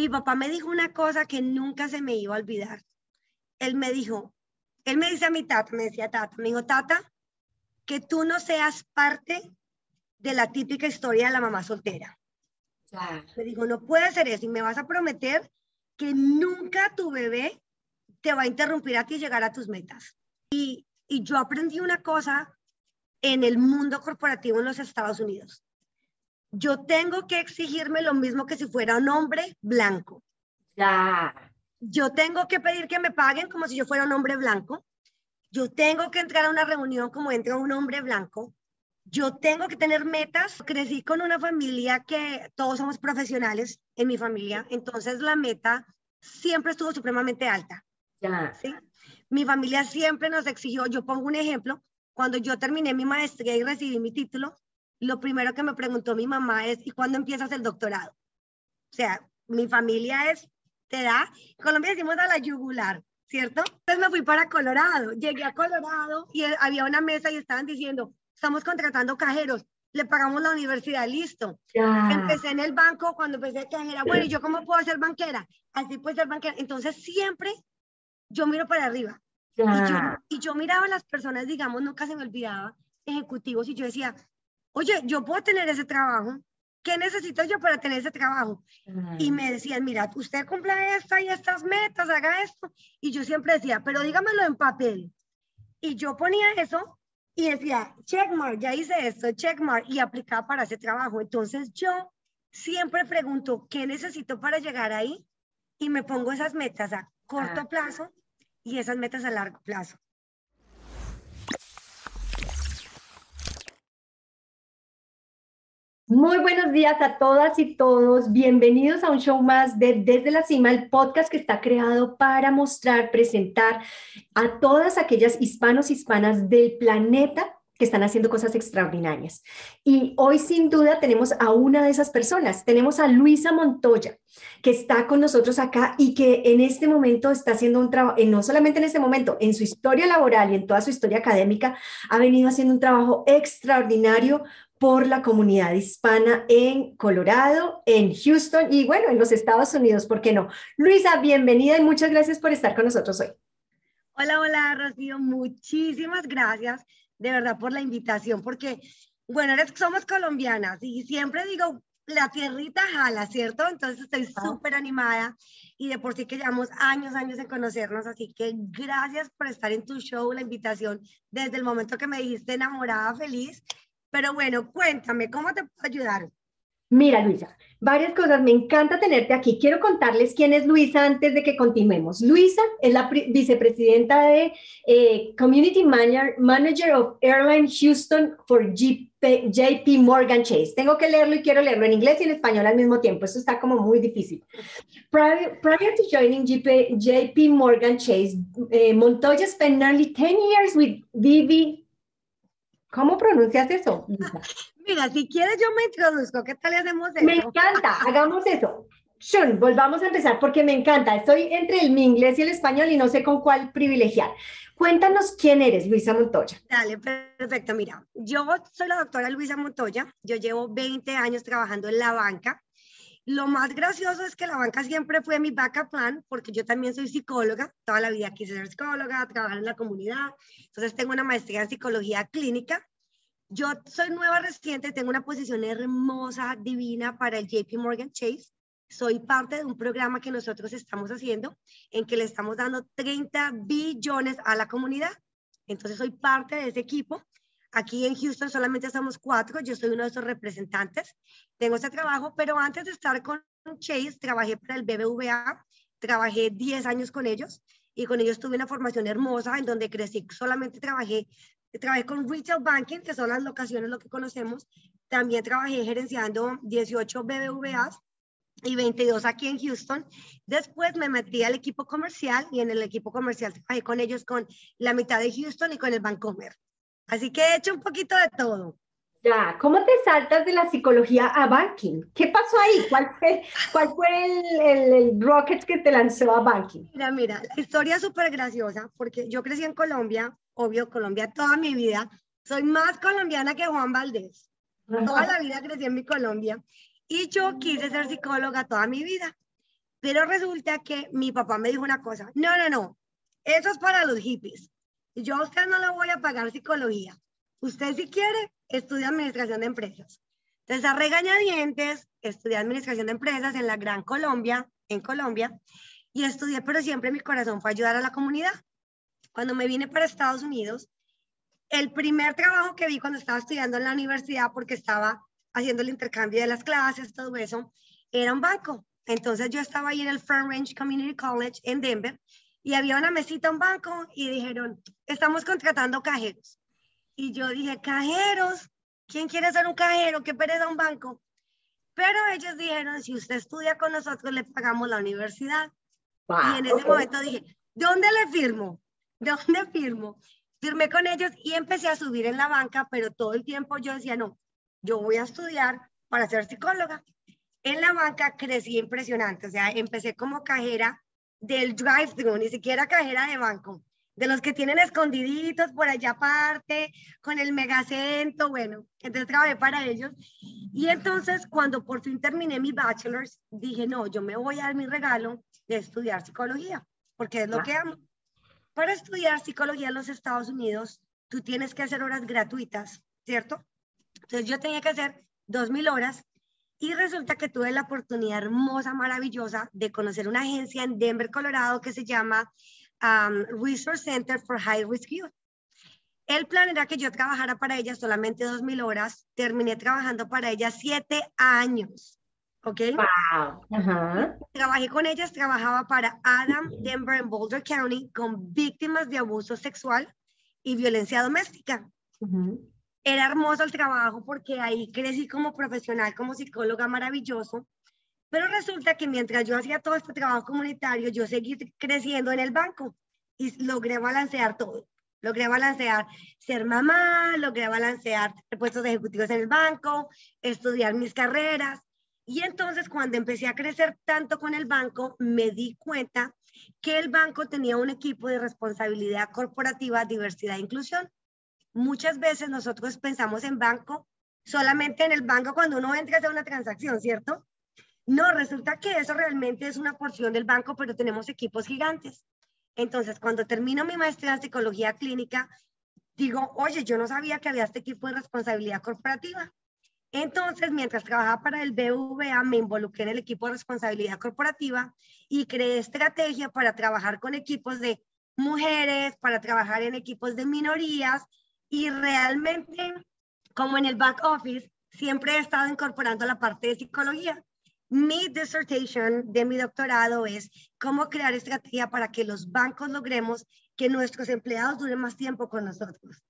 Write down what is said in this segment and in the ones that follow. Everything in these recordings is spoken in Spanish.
mi papá me dijo una cosa que nunca se me iba a olvidar. Él me dijo, él me dice a mi tata, me decía tata, me dijo, tata, que tú no seas parte de la típica historia de la mamá soltera. Me dijo, no puede ser eso y me vas a prometer que nunca tu bebé te va a interrumpir a ti llegar a tus metas. Y, y yo aprendí una cosa en el mundo corporativo en los Estados Unidos. Yo tengo que exigirme lo mismo que si fuera un hombre blanco. Ya. Yo tengo que pedir que me paguen como si yo fuera un hombre blanco. Yo tengo que entrar a una reunión como entra un hombre blanco. Yo tengo que tener metas. Crecí con una familia que todos somos profesionales en mi familia, entonces la meta siempre estuvo supremamente alta. Ya. ¿sí? Mi familia siempre nos exigió, yo pongo un ejemplo, cuando yo terminé mi maestría y recibí mi título, lo primero que me preguntó mi mamá es, ¿y cuándo empiezas el doctorado? O sea, mi familia es, te da, en Colombia decimos a la yugular, ¿cierto? Entonces me fui para Colorado, llegué a Colorado y había una mesa y estaban diciendo, estamos contratando cajeros, le pagamos la universidad, listo. Ya. Empecé en el banco, cuando empecé cajera, bueno, ¿y yo cómo puedo ser banquera? Así puedo ser banquera. Entonces siempre yo miro para arriba. Y yo, y yo miraba a las personas, digamos, nunca se me olvidaba, ejecutivos, y yo decía, oye, yo puedo tener ese trabajo. ¿Qué necesito yo para tener ese trabajo? Y me decían, mira, usted cumple esta y estas metas, haga esto. Y yo siempre decía, pero dígamelo en papel. Y yo ponía eso y decía, checkmark, ya hice esto, checkmark, y aplicaba para ese trabajo. Entonces yo siempre pregunto, ¿qué necesito para llegar ahí? Y me pongo esas metas a corto Ah. plazo y esas metas a largo plazo. Muy buenos días a todas y todos. Bienvenidos a un show más de Desde la Cima, el podcast que está creado para mostrar, presentar a todas aquellas hispanos, hispanas del planeta que están haciendo cosas extraordinarias. Y hoy sin duda tenemos a una de esas personas. Tenemos a Luisa Montoya, que está con nosotros acá y que en este momento está haciendo un trabajo, no solamente en este momento, en su historia laboral y en toda su historia académica, ha venido haciendo un trabajo extraordinario por la comunidad hispana en Colorado, en Houston y bueno, en los Estados Unidos, ¿por qué no? Luisa, bienvenida y muchas gracias por estar con nosotros hoy. Hola, hola, Rocío, muchísimas gracias de verdad por la invitación, porque, bueno, somos colombianas y siempre digo, la tierrita jala, ¿cierto? Entonces estoy súper animada y de por sí que llevamos años, años en conocernos, así que gracias por estar en tu show, la invitación desde el momento que me dijiste enamorada, feliz. Pero bueno, cuéntame, ¿cómo te puedo ayudar? Mira, Luisa, varias cosas. Me encanta tenerte aquí. Quiero contarles quién es Luisa antes de que continuemos. Luisa es la vicepresidenta de eh, Community Manager, Manager of Airline Houston for JP Morgan Chase. Tengo que leerlo y quiero leerlo en inglés y en español al mismo tiempo. Eso está como muy difícil. Prior, to joining GP, JP Morgan Chase, eh, Montoya spent nearly 10 years with Vivi. ¿Cómo pronuncias eso? Mira, si quieres yo me introduzco, ¿qué tal le hacemos eso? Me encanta, hagamos eso. Shun, volvamos a empezar porque me encanta. Estoy entre el mi inglés y el español y no sé con cuál privilegiar. Cuéntanos quién eres, Luisa Montoya. Dale, perfecto. Mira, yo soy la doctora Luisa Montoya. Yo llevo 20 años trabajando en la banca. Lo más gracioso es que la banca siempre fue mi backup plan porque yo también soy psicóloga. Toda la vida quise ser psicóloga, trabajar en la comunidad. Entonces tengo una maestría en psicología clínica yo soy nueva residente, tengo una posición hermosa, divina para el JP Morgan Chase. Soy parte de un programa que nosotros estamos haciendo en que le estamos dando 30 billones a la comunidad. Entonces soy parte de ese equipo. Aquí en Houston solamente estamos cuatro, yo soy uno de esos representantes. Tengo ese trabajo, pero antes de estar con Chase, trabajé para el BBVA, trabajé 10 años con ellos y con ellos tuve una formación hermosa en donde crecí. Solamente trabajé trabajé con retail banking, que son las locaciones, lo que conocemos. También trabajé gerenciando 18 BBVAs y 22 aquí en Houston. Después me metí al equipo comercial y en el equipo comercial trabajé con ellos con la mitad de Houston y con el Bancomer. Así que he hecho un poquito de todo. Ya, ¿cómo te saltas de la psicología a banking? ¿Qué pasó ahí? ¿Cuál fue, cuál fue el, el, el rocket que te lanzó a banking? Mira, mira, la historia es súper graciosa porque yo crecí en Colombia, obvio, Colombia toda mi vida. Soy más colombiana que Juan Valdés. Toda la vida crecí en mi Colombia y yo quise ser psicóloga toda mi vida. Pero resulta que mi papá me dijo una cosa, no, no, no, eso es para los hippies. Yo a usted no le voy a pagar psicología. Usted si quiere, estudia administración de empresas. Entonces, a regañadientes, estudié administración de empresas en la Gran Colombia, en Colombia, y estudié, pero siempre mi corazón fue ayudar a la comunidad. Cuando me vine para Estados Unidos, el primer trabajo que vi cuando estaba estudiando en la universidad, porque estaba haciendo el intercambio de las clases, todo eso, era un banco. Entonces yo estaba ahí en el Front Range Community College en Denver y había una mesita, un banco y dijeron, estamos contratando cajeros. Y yo dije, cajeros, ¿quién quiere ser un cajero? ¿Qué pereza un banco? Pero ellos dijeron, si usted estudia con nosotros, le pagamos la universidad. y en ese momento dije, ¿dónde le firmo? ¿Dónde firmo? Firmé con ellos y empecé a subir en la banca, pero todo el tiempo yo decía, no, yo voy a estudiar para ser psicóloga. En la banca crecí impresionante, o sea, empecé como cajera del drive-thru, ni siquiera cajera de banco, de los que tienen escondiditos por allá aparte, con el megacento, bueno, entonces trabajé para ellos. Y entonces cuando por fin terminé mi bachelor's, dije, no, yo me voy a dar mi regalo de estudiar psicología, porque es lo que amo. Para estudiar psicología en los Estados Unidos, tú tienes que hacer horas gratuitas, ¿cierto? Entonces yo tenía que hacer 2.000 horas y resulta que tuve la oportunidad hermosa, maravillosa de conocer una agencia en Denver, Colorado, que se llama um, Resource Center for High Risk Youth. El plan era que yo trabajara para ella solamente 2.000 horas. Terminé trabajando para ella siete años. ¿Ok? Wow. Trabajé con ellas, trabajaba para Adam, Denver en Boulder County con víctimas de abuso sexual y violencia doméstica. Era hermoso el trabajo porque ahí crecí como profesional, como psicóloga maravilloso. Pero resulta que mientras yo hacía todo este trabajo comunitario, yo seguí creciendo en el banco y logré balancear todo. Logré balancear ser mamá, logré balancear puestos ejecutivos en el banco, estudiar mis carreras. Y entonces cuando empecé a crecer tanto con el banco, me di cuenta que el banco tenía un equipo de responsabilidad corporativa, diversidad e inclusión. Muchas veces nosotros pensamos en banco solamente en el banco cuando uno entra a hacer una transacción, ¿cierto? No, resulta que eso realmente es una porción del banco, pero tenemos equipos gigantes. Entonces, cuando termino mi maestría en psicología clínica, digo, oye, yo no sabía que había este equipo de responsabilidad corporativa. Entonces, mientras trabajaba para el BVA, me involucré en el equipo de responsabilidad corporativa y creé estrategia para trabajar con equipos de mujeres, para trabajar en equipos de minorías y realmente, como en el back office, siempre he estado incorporando la parte de psicología. Mi dissertation de mi doctorado es cómo crear estrategia para que los bancos logremos que nuestros empleados duren más tiempo con nosotros.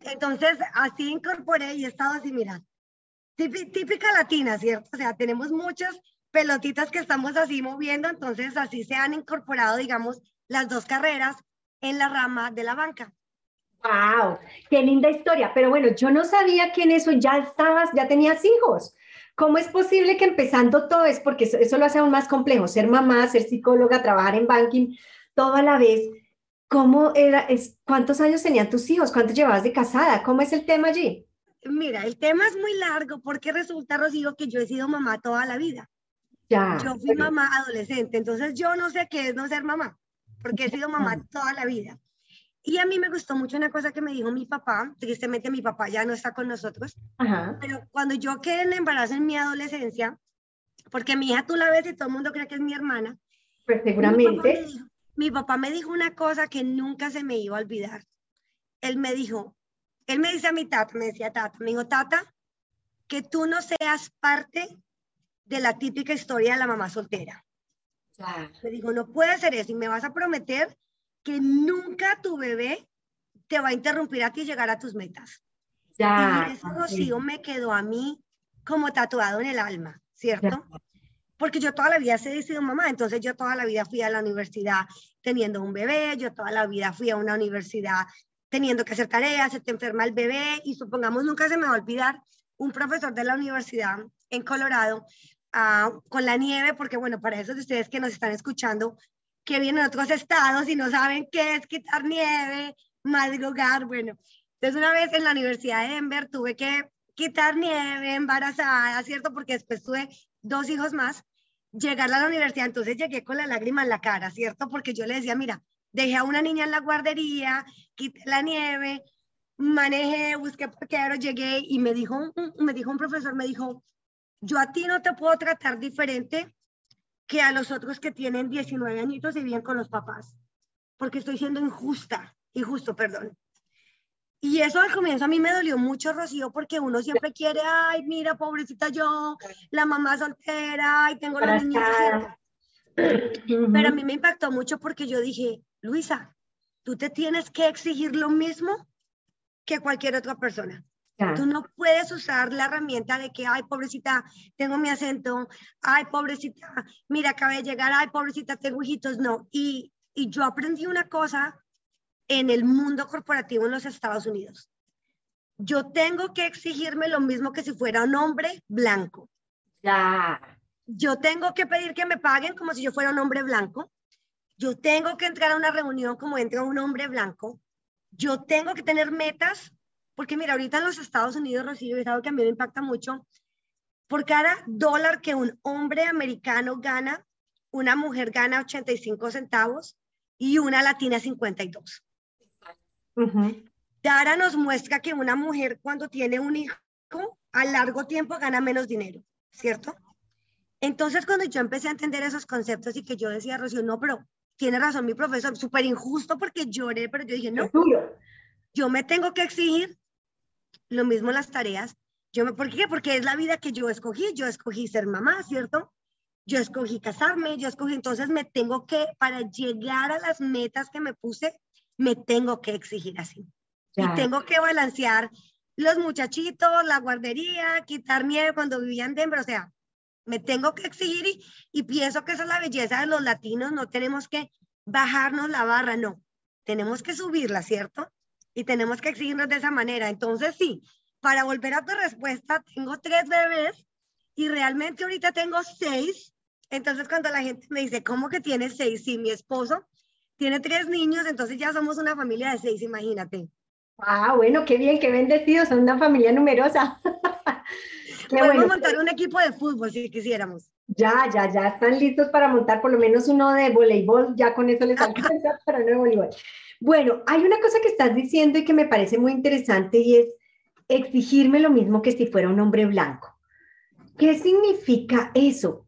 Entonces, así incorporé y he estado así, mira, típica latina, ¿cierto? O sea, tenemos muchas pelotitas que estamos así moviendo, entonces así se han incorporado, digamos, las dos carreras en la rama de la banca. ¡Wow! ¡Qué linda historia! Pero bueno, yo no sabía que en eso ya estabas, ya tenías hijos. ¿Cómo es posible que empezando todo es porque eso, lo hace aún más complejo, ser mamá, ser psicóloga, trabajar en banking, todo a la vez? ¿Cómo era, es, cuántos años tenían tus hijos? ¿Cuántos llevabas de casada? ¿Cómo es el tema allí? Mira, el tema es muy largo porque resulta, Rocío, que yo he sido mamá toda la vida. Ya. Yo fui mamá adolescente, entonces yo no sé qué es no ser mamá, porque he sido mamá toda la vida. Y a mí me gustó mucho una cosa que me dijo mi papá, tristemente mi papá ya no está con nosotros, pero cuando yo quedé en embarazo en mi adolescencia, porque mi hija tú la ves y todo el mundo cree que es mi hermana. Pues seguramente. Mi papá, me dijo, una cosa que nunca se me iba a olvidar. Él me dijo, él me dice a mi tata, me decía tata, me dijo, tata, que tú no seas parte de la típica historia de la mamá soltera. Me dijo, no puede ser eso y me vas a prometer que nunca tu bebé te va a interrumpir a ti llegar a tus metas. Ya. Y eso, Rocío, me quedó a mí como tatuado en el alma, ¿cierto? Porque yo toda la vida he sido mamá, entonces yo toda la vida fui a la universidad teniendo un bebé, yo toda la vida fui a una universidad teniendo que hacer tareas, se te enferma el bebé y supongamos nunca se me va a olvidar un profesor de la universidad en Colorado ah, con la nieve, porque bueno, para esos de ustedes que nos están escuchando, que vienen a otros estados y no saben qué es quitar nieve, madrugar, bueno. Entonces una vez en la Universidad de Denver tuve que quitar nieve embarazada, ¿cierto? Porque después tuve dos hijos más llegar a la universidad. Entonces llegué con la lágrima en la cara, ¿cierto? Porque yo le decía, mira, dejé a una niña en la guardería, quité la nieve, manejé, busqué parqueadero, llegué y me dijo, me dijo un profesor, me dijo, yo a ti no te puedo tratar diferente que a los otros que tienen 19 añitos y viven con los papás, porque estoy siendo injusta, injusto, perdón. Y eso al comienzo a mí me dolió mucho, Rocío, porque uno siempre quiere, ay, mira, pobrecita yo, la mamá soltera, y tengo la niña. Pero a mí me impactó mucho porque yo dije, Luisa, tú te tienes que exigir lo mismo que cualquier otra persona. Tú no puedes usar la herramienta de que, ay, pobrecita, tengo mi acento, ay, pobrecita, mira, acabé de llegar, ay, pobrecita, tengo hijitos, no. Y, y yo aprendí una cosa en el mundo corporativo en los Estados Unidos. Yo tengo que exigirme lo mismo que si fuera un hombre blanco. Ya. Yo tengo que pedir que me paguen como si yo fuera un hombre blanco. Yo tengo que entrar a una reunión como entra un hombre blanco. Yo tengo que tener metas, porque mira, ahorita en los Estados Unidos, Rocío, es algo que a mí me impacta mucho. Por cada dólar que un hombre americano gana, una mujer gana 85 centavos y una latina 52. Dara nos muestra que una mujer cuando tiene un hijo a largo tiempo gana menos dinero, ¿cierto? Entonces cuando yo empecé a entender esos conceptos y que yo decía, Rocío, no, pero tiene razón mi profesor, súper injusto porque lloré, pero yo dije, no, yo me tengo que exigir lo mismo las tareas. Yo me, ¿Por qué? Porque es la vida que yo escogí, yo escogí ser mamá, ¿cierto? Yo escogí casarme, yo escogí, entonces me tengo que, para llegar a las metas que me puse, me tengo que exigir así. Y tengo que balancear los muchachitos, la guardería, quitar nieve cuando vivía en Denver, o sea, me tengo que exigir y, y pienso que esa es la belleza de los latinos, no tenemos que bajarnos la barra, no, tenemos que subirla, ¿cierto? Y tenemos que exigirnos de esa manera. Entonces, sí, para volver a tu respuesta, tengo tres bebés y realmente ahorita tengo seis. Entonces, cuando la gente me dice, ¿cómo que tienes seis? Sí, mi esposo tiene tres niños, entonces ya somos una familia de seis, imagínate. Ah, bueno, qué bien, qué bendecidos, son una familia numerosa. Podemos montar un equipo de fútbol si quisiéramos. Ya, ya, ya están listos para montar por lo menos uno de voleibol, ya con eso les alcanza para uno de voleibol. Bueno, hay una cosa que estás diciendo y que me parece muy interesante y es exigirme lo mismo que si fuera un hombre blanco. ¿Qué significa eso?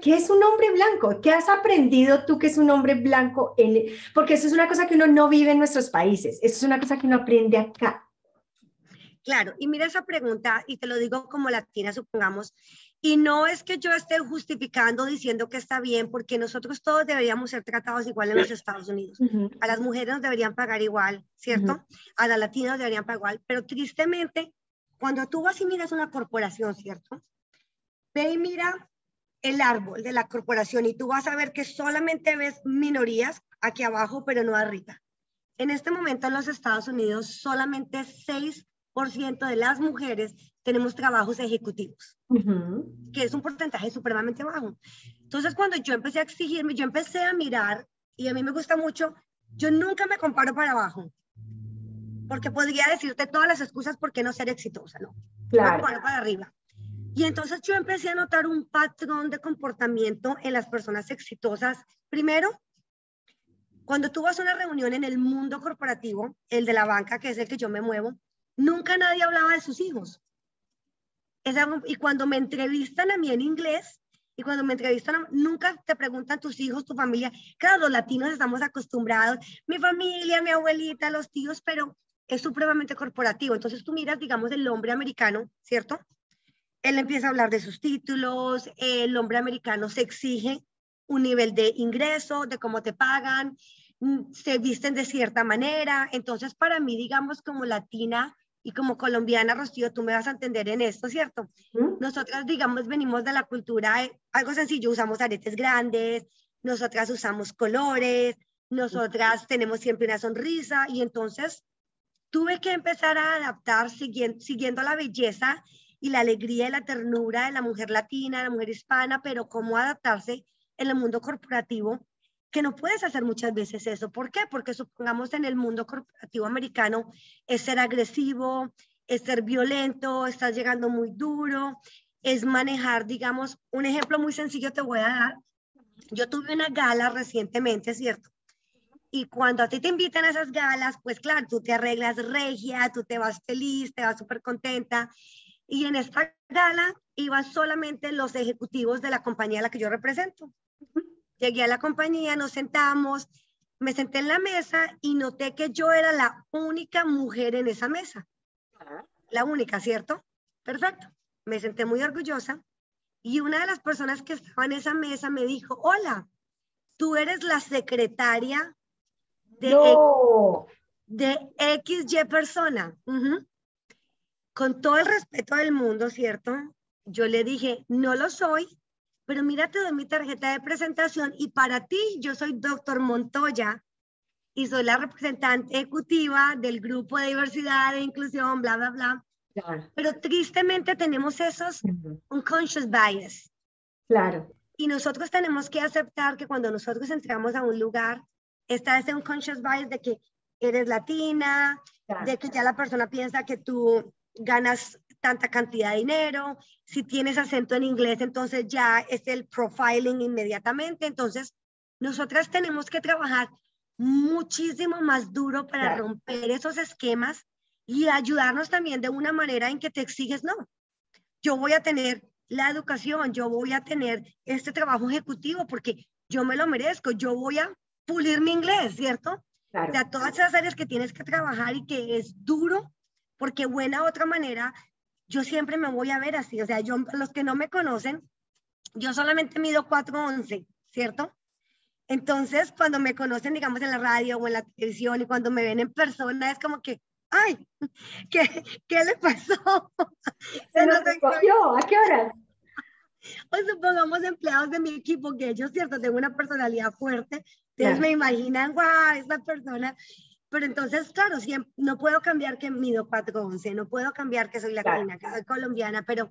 ¿Qué es un hombre blanco? ¿Qué has aprendido tú que es un hombre blanco? porque eso es una cosa que uno no vive en nuestros países, eso es una cosa que uno aprende acá. Claro, y mira esa pregunta, y te lo digo como latina, supongamos, y no es que yo esté justificando diciendo que está bien, porque nosotros todos deberíamos ser tratados igual en los Estados Unidos. A las mujeres nos deberían pagar igual, ¿cierto? A las latinas deberían pagar igual, pero tristemente, cuando tú vas y miras una corporación, ¿cierto? Ve y mira el árbol de la corporación y tú vas a ver que solamente ves minorías aquí abajo, pero no arriba. En este momento en los Estados Unidos, solamente 6% de las mujeres tenemos trabajos ejecutivos, que es un porcentaje supremamente bajo. Entonces, cuando yo empecé a exigirme, yo empecé a mirar, y a mí me gusta mucho, yo nunca me comparo para abajo, porque podría decirte todas las excusas por qué no ser exitosa, ¿no? Claro. Me comparo para arriba. Y entonces yo empecé a notar un patrón de comportamiento en las personas exitosas. Primero, cuando tú vas a una reunión en el mundo corporativo, el de la banca, que es el que yo me muevo, nunca nadie hablaba de sus hijos. y cuando me entrevistan a mí en inglés, y cuando me entrevistan, nunca te preguntan tus hijos, tu familia. Claro, los latinos estamos acostumbrados, mi familia, mi abuelita, los tíos, pero es supremamente corporativo. Entonces tú miras, digamos, el hombre americano, ¿cierto? él empieza a hablar de sus títulos, el hombre americano se exige un nivel de ingreso, de cómo te pagan, mm, se visten de cierta manera. Entonces, para mí, digamos, como latina y como colombiana, Rocío, tú me vas a entender en esto, ¿cierto? Nosotras, digamos, venimos de la cultura, eh, algo sencillo, usamos aretes grandes, nosotras usamos colores, nosotras tenemos siempre una sonrisa y entonces tuve que empezar a adaptar siguiendo, siguiendo la belleza y la alegría y la ternura de la mujer latina, de la mujer hispana, pero cómo adaptarse en el mundo corporativo, que no puedes hacer muchas veces eso. ¿Por qué? Porque supongamos en el mundo corporativo americano es ser agresivo, es ser violento, estás llegando muy duro. es manejar, digamos, un ejemplo muy sencillo te voy a dar. Yo tuve una gala recientemente, ¿cierto? Y cuando a ti te invitan a esas galas, pues claro, tú te arreglas regia, tú te vas feliz, te vas súper contenta. Y en esta gala iban solamente los ejecutivos de la compañía a la que yo represento. Llegué a la compañía, nos sentamos, me senté en la mesa y noté que yo era la única mujer en esa mesa. La única, ¿cierto? Perfecto. Me senté muy orgullosa y una de las personas que estaba en esa mesa me dijo, hola, tú eres la secretaria de, de XY persona. Con todo el respeto del mundo, ¿cierto? Yo le dije, no lo soy, pero mira, te doy mi tarjeta de presentación y para ti yo soy doctor Montoya y soy la representante ejecutiva del grupo de diversidad e inclusión, bla, bla, bla. Pero tristemente tenemos esos unconscious bias. Claro. Y nosotros tenemos que aceptar que cuando nosotros entramos a un lugar, está ese unconscious bias de que eres latina, de que ya la persona piensa que tú ganas tanta cantidad de dinero, si tienes acento en inglés, entonces ya es el profiling inmediatamente. Entonces, nosotras tenemos que trabajar muchísimo más duro para romper esos esquemas y ayudarnos también de una manera en que te exiges, no, yo voy a tener la educación, yo voy a tener este trabajo ejecutivo porque yo me lo merezco, yo voy a pulir mi inglés, ¿cierto? Claro. O sea, todas esas áreas que tienes que trabajar y que es duro, porque buena otra manera, yo siempre me voy a ver así, o sea, yo, los que no me conocen, yo solamente mido 4'11", ¿cierto? Entonces, cuando me conocen, digamos, en la radio o en la televisión y cuando me ven en persona, es como que, ay, ¿qué, qué le pasó? Se nos escogió, ¿a qué hora? O supongamos empleados de mi equipo, que ellos, cierto, tengo una personalidad fuerte, entonces me imaginan, guau, esta persona. Pero entonces, claro, siempre, no puedo cambiar que mido 4'11, no puedo cambiar que soy latina, que soy colombiana, pero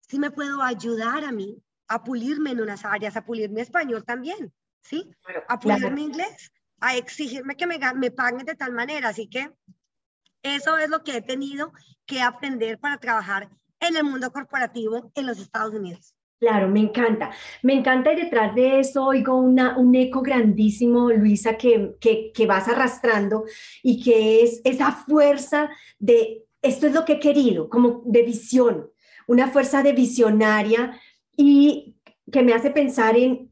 sí me puedo ayudar a mí a pulirme en unas áreas, a pulir mi español también, ¿sí? a pulir mi inglés, a exigirme que me, me paguen de tal manera. Así que eso es lo que he tenido que aprender para trabajar en el mundo corporativo en los Estados Unidos. Claro, me encanta. Me encanta y detrás de eso oigo una, un eco grandísimo, Luisa, que, que, que vas arrastrando y que es esa fuerza de, esto es lo que he querido, como de visión, una fuerza de visionaria y que me hace pensar en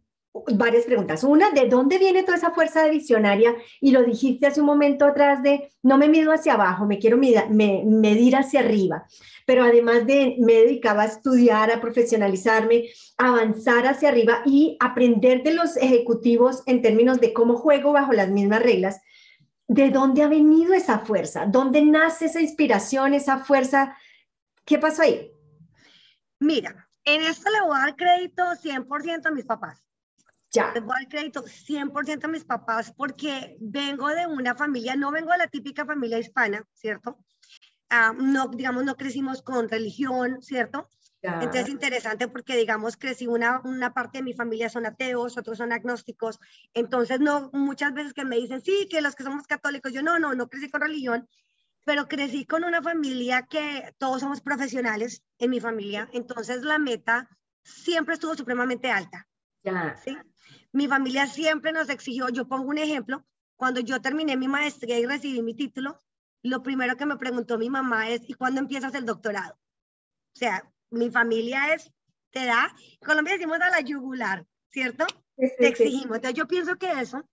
varias preguntas. Una, ¿de dónde viene toda esa fuerza visionaria? Y lo dijiste hace un momento atrás de, no me mido hacia abajo, me quiero medir hacia arriba. Pero además de, me dedicaba a estudiar, a profesionalizarme, a avanzar hacia arriba y aprender de los ejecutivos en términos de cómo juego bajo las mismas reglas. ¿De dónde ha venido esa fuerza? ¿Dónde nace esa inspiración, esa fuerza? ¿Qué pasó ahí? Mira, en esto le voy a dar crédito 100% a mis papás. Ya. Les voy a dar crédito 100% a mis papás porque vengo de una familia, no vengo de la típica familia hispana, ¿cierto? Ah, no, digamos, no crecimos con religión, ¿cierto? Entonces es interesante porque, digamos, crecí una, una parte de mi familia son ateos, otros son agnósticos. Entonces, no, muchas veces que me dicen, sí, que los que somos católicos, yo no, no, no crecí con religión, pero crecí con una familia que todos somos profesionales en mi familia. Entonces, la meta siempre estuvo supremamente alta. Ya. ¿sí? Mi familia siempre nos exigió, yo pongo un ejemplo, cuando yo terminé mi maestría y recibí mi título, lo primero que me preguntó mi mamá es, ¿y cuándo empiezas el doctorado? O sea, mi familia es, te da, en Colombia decimos a la yugular, ¿cierto? te exigimos. Entonces yo pienso que eso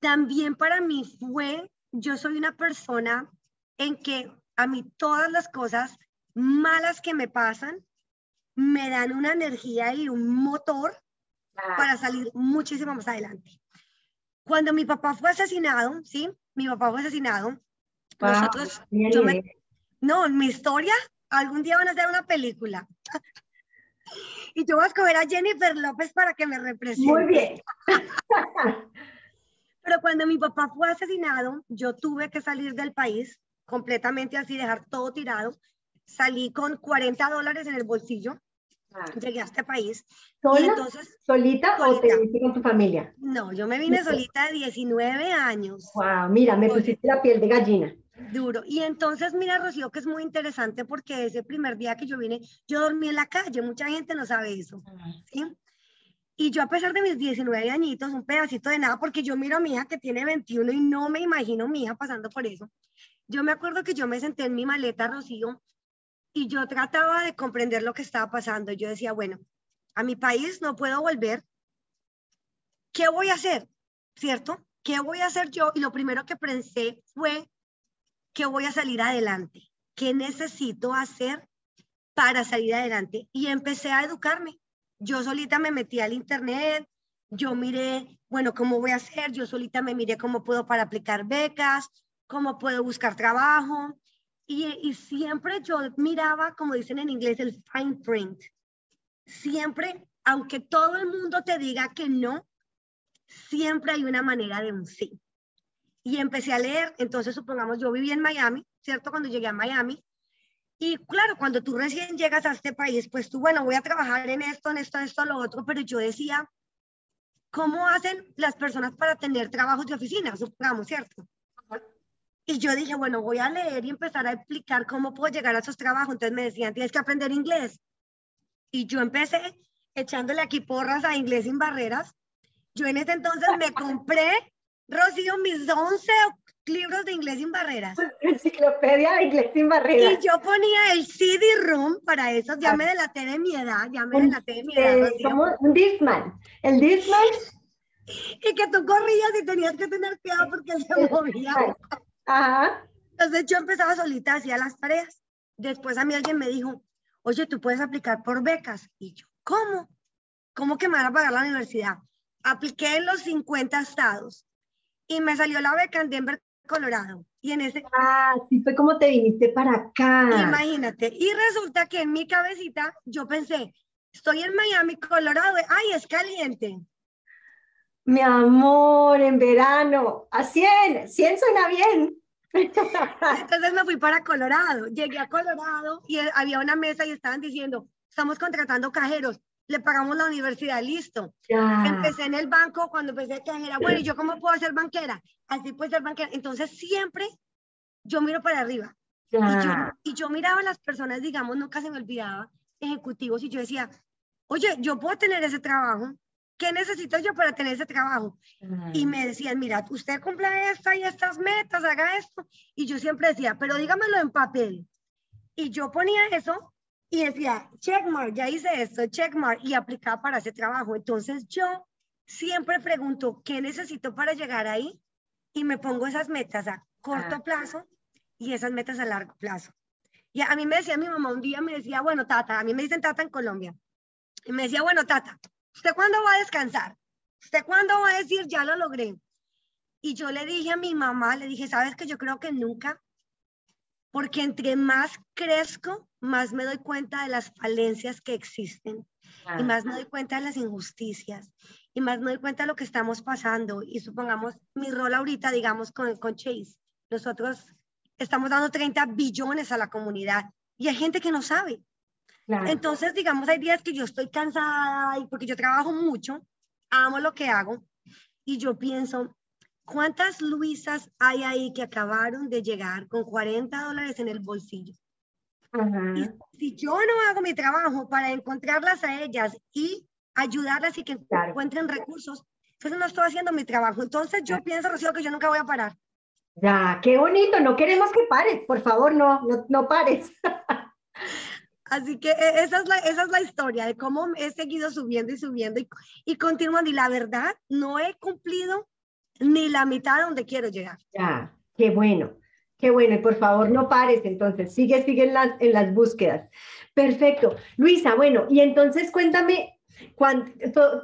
también para mí fue, yo soy una persona en que a mí todas las cosas malas que me pasan me dan una energía y un motor para salir muchísimo más adelante. Cuando mi papá fue asesinado, ¿sí? Mi papá fue asesinado. nosotros, yo me, no, mi historia, algún día van a hacer una película. y yo voy a escoger a Jennifer López para que me represente. Muy bien. Pero cuando mi papá fue asesinado, yo tuve que salir del país completamente así, dejar todo tirado. Salí con 40 dólares en el bolsillo Ah. Llegué a este país. ¿Sola? entonces, ¿Solita, o te viniste con tu familia? No, yo me vine solita de 19 años. Wow, mira, me pusiste la piel de gallina. Duro. Y entonces, mira, Rocío, que es muy interesante porque ese primer día que yo vine, yo dormí en la calle, mucha gente no sabe eso. ¿sí? Y yo a pesar de mis 19 añitos, un pedacito de nada, porque yo miro a mi hija que tiene 21 y no me imagino mi hija pasando por eso. Yo me acuerdo que yo me senté en mi maleta, Rocío, y yo trataba de comprender lo que estaba pasando. Yo decía, bueno, a mi país no puedo volver. ¿Qué voy a hacer? ¿Cierto? ¿Qué voy a hacer yo? Y lo primero que pensé fue que voy a salir adelante. ¿Qué necesito hacer para salir adelante? Y empecé a educarme. Yo solita me metí al internet, yo miré, bueno, ¿cómo voy a hacer? Yo solita me miré cómo puedo para aplicar becas, cómo puedo buscar trabajo. Y, siempre yo miraba, como dicen en inglés, el fine print. Siempre, aunque todo el mundo te diga que no, siempre hay una manera de un sí. Y empecé a leer, entonces supongamos, yo viví en Miami, ¿cierto? Cuando llegué a Miami. Y claro, cuando tú recién llegas a este país, pues tú, bueno, voy a trabajar en esto, en esto, en esto, lo otro, pero yo decía, ¿cómo hacen las personas para tener trabajos de oficina? Supongamos, ¿cierto? Y yo dije, bueno, voy a leer y empezar a explicar cómo puedo llegar a esos trabajos. Entonces me decían, tienes que aprender inglés. Y yo empecé echándole aquí porras a inglés sin barreras. Yo en ese entonces me compré, Rocío, mis 11 libros de inglés sin barreras. Enciclopedia de inglés sin barreras. Y yo ponía el CD-ROOM para eso, ya me delaté de mi edad, ya me delaté de mi edad. Eh, como un Disman. El Disman. Y que tú corrías y tenías que tener cuidado porque se movía. Ajá. Entonces yo empezaba solita, hacía las tareas. Después a mí alguien me dijo, oye, tú puedes aplicar por becas. Y yo, ¿cómo? ¿Cómo que me van a pagar la universidad? Apliqué en los 50 estados y me salió la beca en Denver, Colorado. Y en ese... Ah, sí fue como te viniste para acá. Imagínate. Y resulta que en mi cabecita yo pensé, estoy en Miami, Colorado. Ay, es caliente. Mi amor, en verano, a 100, 100 suena bien. Entonces me fui para Colorado, llegué a Colorado y había una mesa y estaban diciendo, estamos contratando cajeros, le pagamos la universidad, listo. Ya. Empecé en el banco, cuando empecé a cajera, bueno, ¿y yo cómo puedo ser banquera? Así puedo ser banquera. Entonces siempre yo miro para arriba. Y yo, y yo miraba a las personas, digamos, nunca se me olvidaba, ejecutivos, y yo decía, oye, yo puedo tener ese trabajo, ¿qué necesito yo para tener ese trabajo? Y me decían, mira, usted cumpla esta y estas metas, haga esto. Y yo siempre decía, pero dígamelo en papel. Y yo ponía eso y decía, checkmark, ya hice esto, checkmark, y aplicaba para ese trabajo. Entonces yo siempre pregunto, ¿qué necesito para llegar ahí? Y me pongo esas metas a corto Ah. plazo y esas metas a largo plazo. Y a mí me decía mi mamá un día, me decía, bueno, Tata, a mí me dicen Tata en Colombia. Y me decía, bueno, Tata, ¿usted cuándo va a descansar? ¿Usted cuándo va a decir, ya lo logré? Y yo le dije a mi mamá, le dije, ¿sabes que yo creo que nunca? Porque entre más crezco, más me doy cuenta de las falencias que existen y más me doy cuenta de las injusticias y más me doy cuenta de lo que estamos pasando. Y supongamos mi rol ahorita, digamos, con, con Chase. Nosotros estamos dando 30 billones a la comunidad y hay gente que no sabe. Claro. Entonces, digamos, hay días que yo estoy cansada y porque yo trabajo mucho, amo lo que hago y yo pienso, ¿cuántas Luisas hay ahí que acabaron de llegar con 40 dólares en el bolsillo? Ajá. Y si yo no hago mi trabajo para encontrarlas a ellas y ayudarlas y que Claro. encuentren recursos, entonces no estoy haciendo mi trabajo. Entonces yo pienso, Rocío, que yo nunca voy a parar. Ya, qué bonito, no queremos que pares, por favor, no, no, no pares. Así que e- esa es la, esa es la historia de cómo he seguido subiendo y subiendo y, y continuando. Y la verdad, no he cumplido ni la mitad de donde quiero llegar. Ya, qué bueno, qué bueno, y por favor no pares, entonces, sigue, sigue en las, en las búsquedas. Perfecto. Luisa, bueno, y entonces cuéntame, cuán-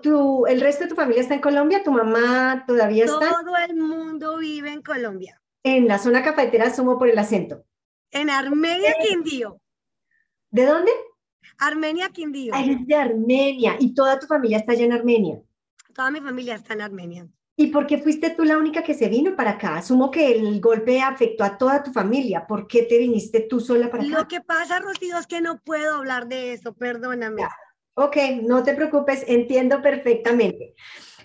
tu- ¿el resto de tu familia está en Colombia? ¿Tu mamá todavía está Todo el mundo vive en Colombia. en la zona cafetera, sumo por el acento? En Armenia, Quindío. ¿De dónde? Armenia, Quindío. Ah, Eres de Armenia y toda tu familia está allá en Armenia. Toda mi familia está en Armenia. ¿Y por qué fuiste tú la única que se vino para acá? Asumo que el golpe afectó a toda tu familia. ¿Por qué te viniste tú sola para acá? Lo que pasa, Rocío, es que no puedo hablar de eso, perdóname. Ya. Ok, no te preocupes, entiendo perfectamente.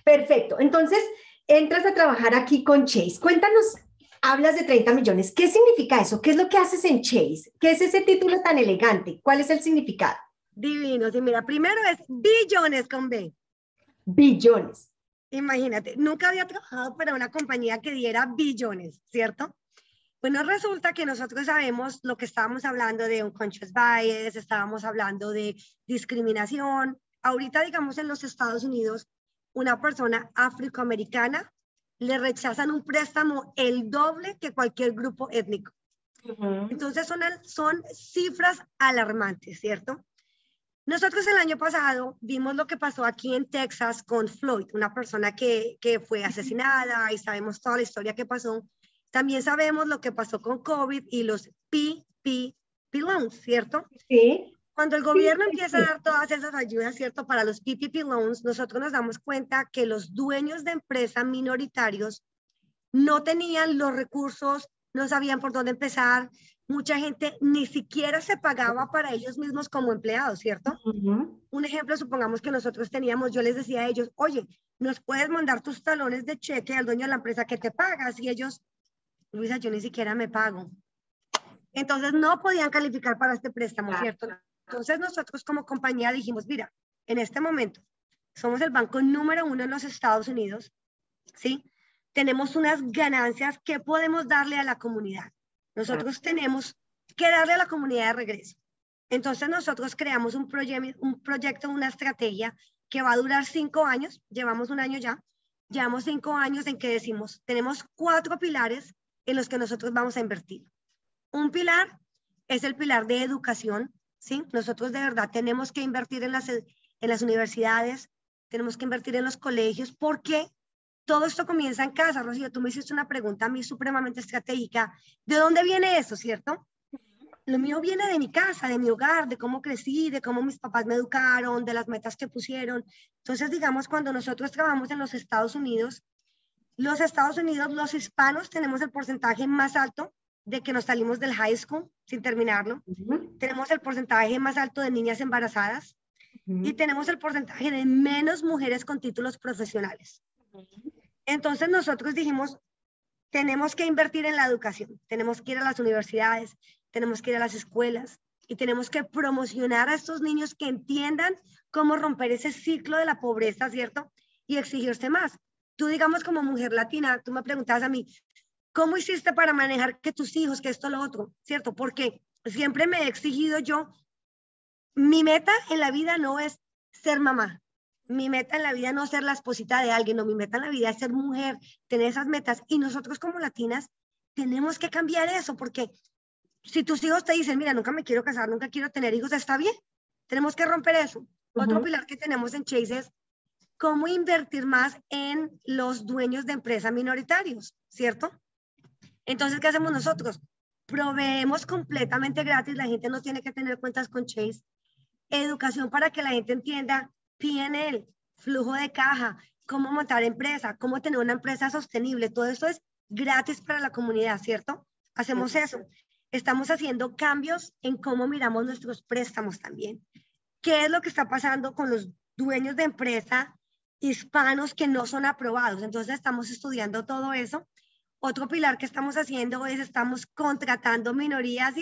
Perfecto. Entonces, entras a trabajar aquí con Chase. Cuéntanos hablas de 30 millones. ¿Qué significa eso? ¿Qué es lo que haces en Chase? ¿Qué es ese título tan elegante? ¿Cuál es el significado? Divino. Sí, mira, primero es billones con B. Billones. Imagínate, nunca había trabajado para una compañía que diera billones, ¿cierto? Bueno, resulta que nosotros sabemos lo que estábamos hablando de un conscious bias, estábamos hablando de discriminación. Ahorita, digamos, en los Estados Unidos, una persona afroamericana le rechazan un préstamo el doble que cualquier grupo étnico. Entonces son, son cifras alarmantes, ¿cierto? Nosotros el año pasado vimos lo que pasó aquí en Texas con Floyd, una persona que, que fue asesinada y sabemos toda la historia que pasó. También sabemos lo que pasó con COVID y los PPP loans, ¿cierto? Sí. Cuando el gobierno empieza a dar todas esas ayudas, ¿cierto? Para los PPP loans, nosotros nos damos cuenta que los dueños de empresas minoritarios no tenían los recursos, no sabían por dónde empezar. Mucha gente ni siquiera se pagaba para ellos mismos como empleados, ¿cierto? Un ejemplo, supongamos que nosotros teníamos, yo les decía a ellos, oye, nos puedes mandar tus talones de cheque al dueño de la empresa que te pagas y ellos, Luisa, yo ni siquiera me pago. Entonces no podían calificar para este préstamo, ¿cierto? Entonces nosotros como compañía dijimos, mira, en este momento somos el banco número uno en los Estados Unidos, ¿sí? Tenemos unas ganancias que podemos darle a la comunidad. Nosotros tenemos que darle a la comunidad de regreso. Entonces nosotros creamos un, un proyecto, una estrategia que va a durar cinco años, llevamos un año ya, llevamos cinco años en que decimos, tenemos cuatro pilares en los que nosotros vamos a invertir. Un pilar es el pilar de educación, ¿sí? Nosotros de verdad tenemos que invertir en las, en las universidades, tenemos que invertir en los colegios, porque todo esto comienza en casa. Rocío, tú me hiciste una pregunta a mí supremamente estratégica. ¿De dónde viene eso, cierto? Lo mío viene de mi casa, de mi hogar, de cómo crecí, de cómo mis papás me educaron, de las metas que pusieron. Entonces, digamos, cuando nosotros trabajamos en los Estados Unidos, los Estados Unidos, los hispanos tenemos el porcentaje más alto de que nos salimos del high school sin terminarlo. Tenemos el porcentaje más alto de niñas embarazadas y tenemos el porcentaje de menos mujeres con títulos profesionales. Entonces nosotros dijimos, tenemos que invertir en la educación, tenemos que ir a las universidades, tenemos que ir a las escuelas y tenemos que promocionar a estos niños que entiendan cómo romper ese ciclo de la pobreza, ¿cierto? Y exigirse más. Tú, digamos, como mujer latina, tú me preguntabas a mí, ¿Cómo hiciste para manejar que tus hijos, que esto, lo otro? ¿Cierto? Porque siempre me he exigido yo, mi meta en la vida no es ser mamá. Mi meta en la vida no es ser la esposita de alguien, no, mi meta en la vida es ser mujer, tener esas metas. Y nosotros como latinas tenemos que cambiar eso, porque si tus hijos te dicen, mira, nunca me quiero casar, nunca quiero tener hijos, está bien. Tenemos que romper eso. Otro pilar que tenemos en Chase es cómo invertir más en los dueños de empresas minoritarios, ¿cierto? Entonces, ¿qué hacemos nosotros? Proveemos completamente gratis, la gente no tiene que tener cuentas con Chase. Educación para que la gente entienda PNL, flujo de caja, cómo montar empresa, cómo tener una empresa sostenible. Todo eso es gratis para la comunidad, ¿cierto? Hacemos eso. Estamos haciendo cambios en cómo miramos nuestros préstamos también. ¿Qué es lo que está pasando con los dueños de empresa hispanos que no son aprobados? Entonces estamos estudiando todo eso otro pilar que estamos haciendo es estamos contratando minorías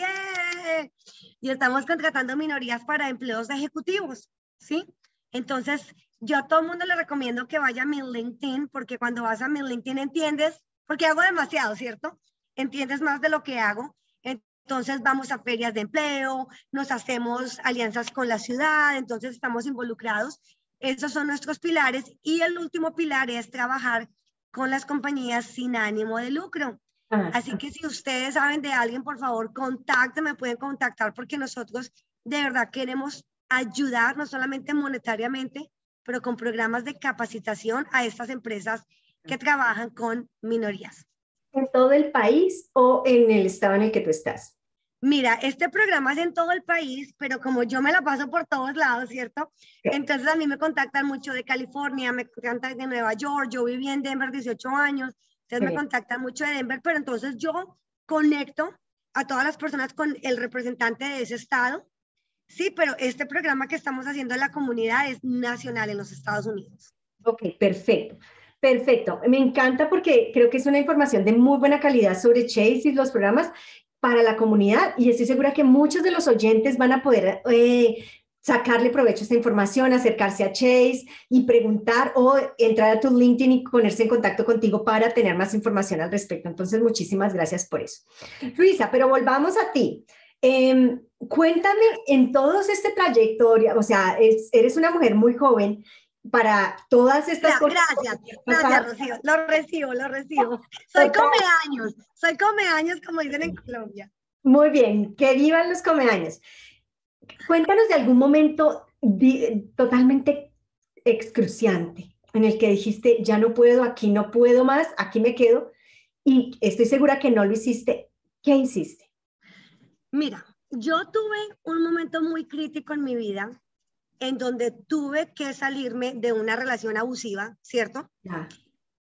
y estamos contratando minorías para empleos ejecutivos, ¿sí? Entonces, yo a todo el mundo le recomiendo que vaya a mi LinkedIn porque cuando vas a mi LinkedIn entiendes, porque hago demasiado, ¿cierto? Entiendes más de lo que hago. Entonces vamos a ferias de empleo, nos hacemos alianzas con la ciudad, entonces estamos involucrados. Esos son nuestros pilares. Y el último pilar es trabajar con las compañías sin ánimo de lucro. Así que si ustedes saben de alguien, por favor, contáctenme, pueden contactar porque nosotros de verdad queremos ayudar, no solamente monetariamente, pero con programas de capacitación a estas empresas que trabajan con minorías. ¿En todo el país o en el estado en el que tú estás? Mira, este programa es en todo el país, pero como yo me la paso por todos lados, ¿cierto? Entonces a mí me contactan mucho de California, me contactan de Nueva York, yo viví en Denver 18 años, entonces me contactan mucho de Denver, pero entonces yo conecto a todas las personas con el representante de ese estado. Sí, pero este programa que estamos haciendo en la comunidad es nacional en los Estados Unidos. Ok, perfecto. Perfecto, me encanta porque creo que es una información de muy buena calidad sobre Chase y los programas para la comunidad y estoy segura que muchos de los oyentes van a poder eh, sacarle provecho a esta información, acercarse a Chase y preguntar o entrar a tu LinkedIn y ponerse en contacto contigo para tener más información al respecto. Entonces, muchísimas gracias por eso. Luisa, pero volvamos a ti. Em, cuéntame en todos este trayectoria, o sea, eres una mujer muy joven para todas estas cosas. Gracias, gracias, Rocío. Lo recibo, lo recibo. Soy comeaños, soy comeaños, como dicen en Colombia. Muy bien, que vivan los comeaños. Cuéntanos de algún momento totalmente excruciante en el que dijiste, ya no puedo, aquí no puedo más, aquí me quedo, y estoy segura que no lo hiciste. ¿Qué hiciste? Mira, yo tuve un momento muy crítico en mi vida en donde tuve que salirme de una relación abusiva, ¿cierto?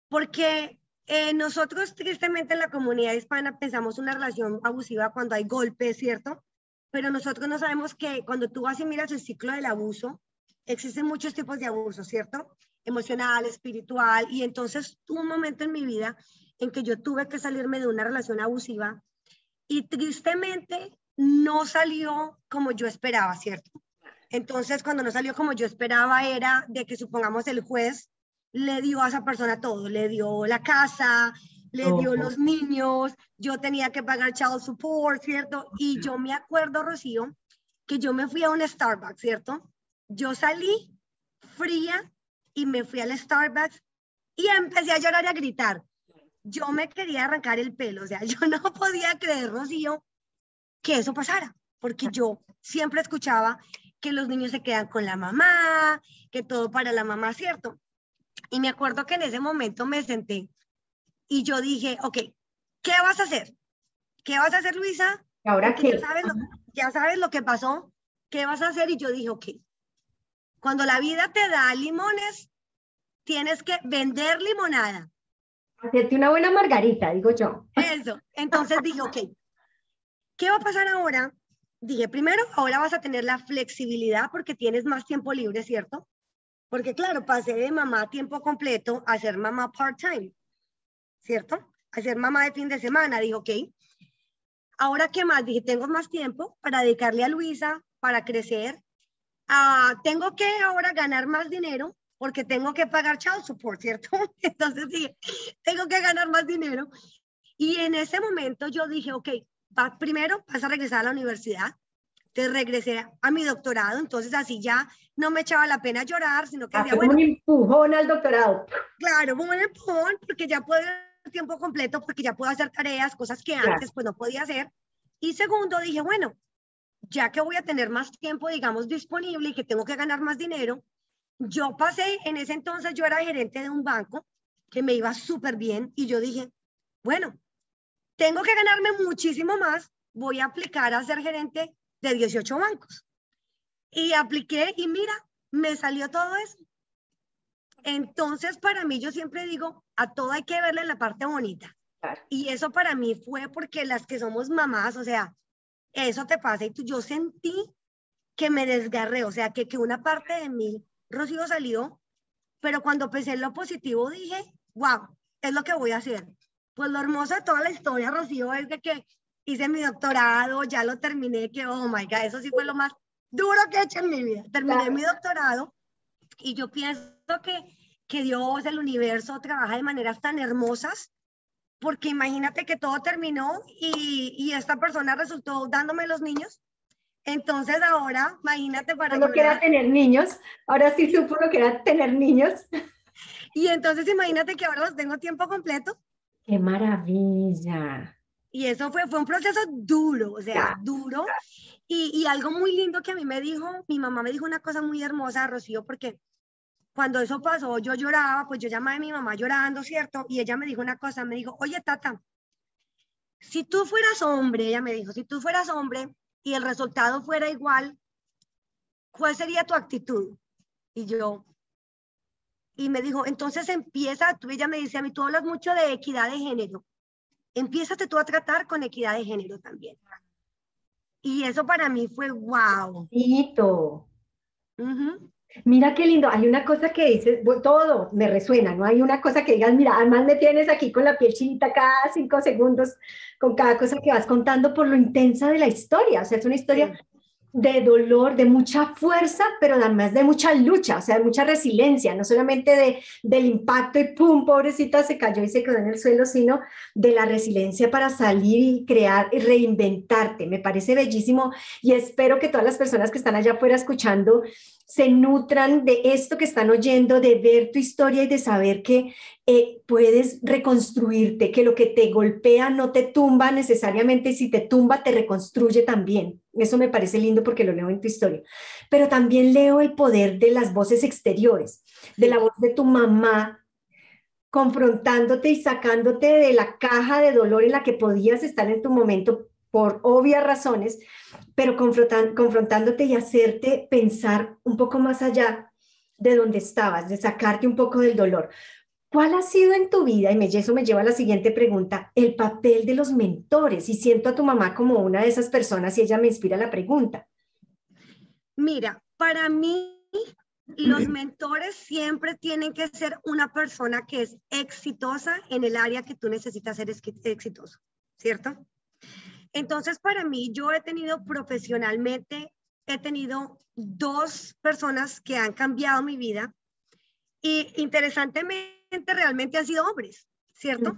Porque eh, nosotros tristemente en la comunidad hispana pensamos una relación abusiva cuando hay golpes, ¿cierto? Pero nosotros no sabemos que cuando tú vas y miras el ciclo del abuso, existen muchos tipos de abuso, ¿cierto? Emocional, espiritual, y entonces tuve un momento en mi vida en que yo tuve que salirme de una relación abusiva y tristemente no salió como yo esperaba, ¿cierto? Entonces, cuando no salió como yo esperaba, era de que supongamos el juez le dio a esa persona todo, le dio la casa, le dio los niños, yo tenía que pagar child support, ¿cierto? Y yo me acuerdo, Rocío, que yo me fui a un Starbucks, ¿cierto? Yo salí fría y me fui al Starbucks y empecé a llorar y a gritar. Yo me quería arrancar el pelo, o sea, yo no podía creer, Rocío, que eso pasara, porque yo siempre escuchaba que los niños se quedan con la mamá, que todo para la mamá, ¿cierto? Y me acuerdo que en ese momento me senté y yo dije, ok, ¿qué vas a hacer? ¿Qué vas a hacer, Luisa? ¿Ahora qué? Ya sabes, lo, ya sabes lo que pasó, ¿qué vas a hacer? Y yo dije, ok, cuando la vida te da limones, tienes que vender limonada. Hacerte una buena margarita, digo yo. Eso. Entonces dije, ok, ¿qué va a pasar ahora dije, primero, ahora vas a tener la flexibilidad porque tienes más tiempo libre, ¿cierto? Porque claro, pasé de mamá a tiempo completo a ser mamá part-time, ¿cierto? A ser mamá de fin de semana. Dije, ok, ahora qué más? Dije, tengo más tiempo para dedicarle a Luisa, para crecer. Ah, tengo que ahora ganar más dinero porque tengo que pagar child support, ¿cierto? Entonces dije, tengo que ganar más dinero. Y en ese momento yo dije, ok, primero vas a regresar a la universidad, te regresé a mi doctorado, entonces así ya no me echaba la pena llorar, sino que decía, bueno, un empujón al doctorado. Claro, un empujón, porque ya puedo tiempo completo, porque ya puedo hacer tareas, cosas que antes pues no podía hacer. Y segundo, dije, bueno, ya que voy a tener más tiempo, digamos, disponible y que tengo que ganar más dinero, yo pasé, en ese entonces yo era gerente de un banco que me iba súper bien y yo dije, bueno, tengo que ganarme muchísimo más, voy a aplicar a ser gerente de 18 bancos. Y apliqué y mira, me salió todo eso. Entonces, para mí, yo siempre digo, a todo hay que verle la parte bonita. Y eso para mí fue porque las que somos mamás, o sea, eso te pasa y tú, yo sentí que me desgarré, o sea, que, que una parte de mí, Rocío, salió, pero cuando pensé en lo positivo dije, wow, es lo que voy a hacer. Pues lo hermoso de toda la historia, Rocío, es de que hice mi doctorado, ya lo terminé, que, oh my God, eso sí fue lo más duro que he hecho en mi vida. Terminé mi doctorado y yo pienso que, que Dios, el universo, trabaja de maneras tan hermosas, porque imagínate que todo terminó y, y esta persona resultó dándome los niños. Entonces ahora, imagínate para... No quiera tener niños, ahora sí supo lo que era tener niños. Y entonces imagínate que ahora los tengo tiempo completo ¡Qué maravilla! Y eso fue, fue un proceso duro, o sea, duro. Y, y, algo muy lindo que a mí me dijo, mi mamá me dijo una cosa muy hermosa, Rocío, porque cuando eso pasó, yo lloraba, pues yo llamaba a mi mamá llorando, ¿cierto? Y ella me dijo una cosa, me dijo, oye, Tata, si tú fueras hombre, ella me dijo, si tú fueras hombre y el resultado fuera igual, ¿cuál sería tu actitud? Y yo, y me dijo, entonces empieza, tú, ella me dice a mí, tú hablas mucho de equidad de género, empiézate tú a tratar con equidad de género también. Y eso para mí fue wow. Bonito. Mira qué lindo, hay una cosa que dices, todo me resuena, ¿no? Hay una cosa que digas, mira, además me tienes aquí con la piel chinita cada cinco segundos, con cada cosa que vas contando por lo intensa de la historia, o sea, es una historia de dolor, de mucha fuerza, pero además de mucha lucha, o sea, de mucha resiliencia, no solamente de, del impacto y pum, pobrecita, se cayó y se quedó en el suelo, sino de la resiliencia para salir y crear y reinventarte. Me parece bellísimo y espero que todas las personas que están allá afuera escuchando se nutran de esto que están oyendo, de ver tu historia y de saber que eh, puedes reconstruirte, que lo que te golpea no te tumba necesariamente, si te tumba te reconstruye también. Eso me parece lindo porque lo leo en tu historia. Pero también leo el poder de las voces exteriores, de la voz de tu mamá confrontándote y sacándote de la caja de dolor en la que podías estar en tu momento por obvias razones, pero confrontándote y hacerte pensar un poco más allá de donde estabas, de sacarte un poco del dolor. ¿Cuál ha sido en tu vida, y eso me lleva a la siguiente pregunta, el papel de los mentores? Y siento a tu mamá como una de esas personas y ella me inspira la pregunta. Mira, para mí los mentores siempre tienen que ser una persona que es exitosa en el área que tú necesitas ser exitoso, ¿cierto? Entonces, para mí, yo he tenido profesionalmente, he tenido dos personas que han cambiado mi vida y interesantemente realmente han sido hombres, ¿cierto?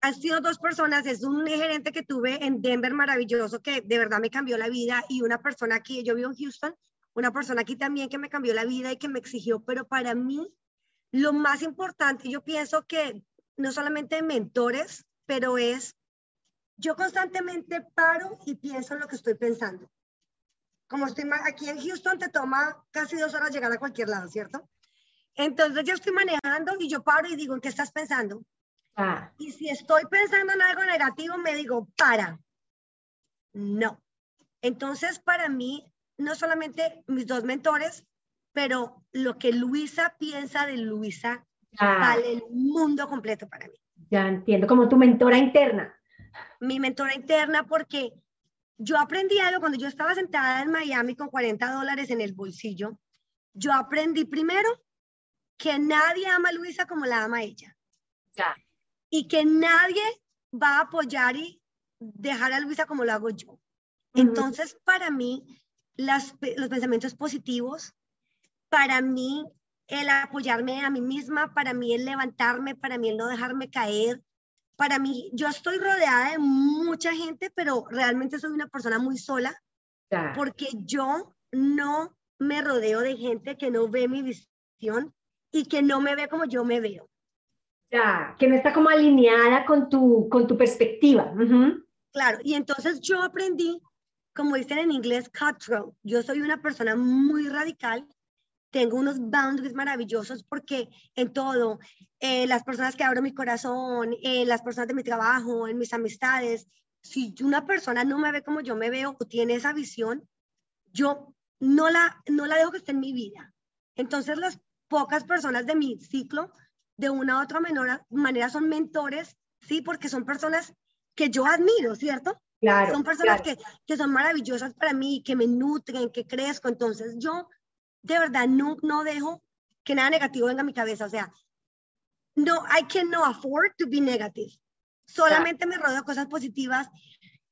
Han sido dos personas, es un gerente que tuve en Denver maravilloso que de verdad me cambió la vida y una persona aquí, yo vivo en Houston, una persona aquí también que me cambió la vida y que me exigió, pero para mí lo más importante, yo pienso que no solamente mentores, pero es yo constantemente paro y pienso en lo que estoy pensando. Como estoy aquí en Houston, te toma casi dos horas llegar a cualquier lado, ¿cierto? Entonces yo estoy manejando y yo paro y digo, ¿en qué estás pensando? Ah. Y si estoy pensando en algo negativo, me digo, para. No. Entonces, para mí, no solamente mis dos mentores, pero lo que Luisa piensa de Luisa ah. vale el mundo completo para mí. Ya entiendo, como tu mentora interna mi mentora interna porque yo aprendí algo cuando yo estaba sentada en Miami con 40 dólares en el bolsillo. Yo aprendí primero que nadie ama a Luisa como la ama ella. Ya. Y que nadie va a apoyar y dejar a Luisa como lo hago yo. Entonces, para mí, las, los pensamientos positivos, para mí, el apoyarme a mí misma, para mí el levantarme, para mí el no dejarme caer, para mí, yo estoy rodeada de mucha gente, pero realmente soy una persona muy sola, porque yo no me rodeo de gente que no ve mi visión y que no me ve como yo me veo. Ya, que no está como alineada con tu, con tu perspectiva. Claro, y entonces yo aprendí, como dicen en inglés, cutthroat. Yo soy una persona muy radical tengo unos boundaries maravillosos porque en todo, eh, las personas que abro mi corazón, eh, las personas de mi trabajo, en mis amistades, si una persona no me ve como yo me veo o tiene esa visión, yo no la, no la dejo que esté en mi vida. Entonces las pocas personas de mi ciclo, de una u otra manera, manera son mentores, ¿sí? Porque son personas que yo admiro, ¿cierto? Claro, son personas que, que son maravillosas para mí, que me nutren, que crezco. Entonces yo de verdad no, no dejo que nada negativo venga a mi cabeza. O sea, no, I cannot afford to be negative. Solamente me rodeo cosas positivas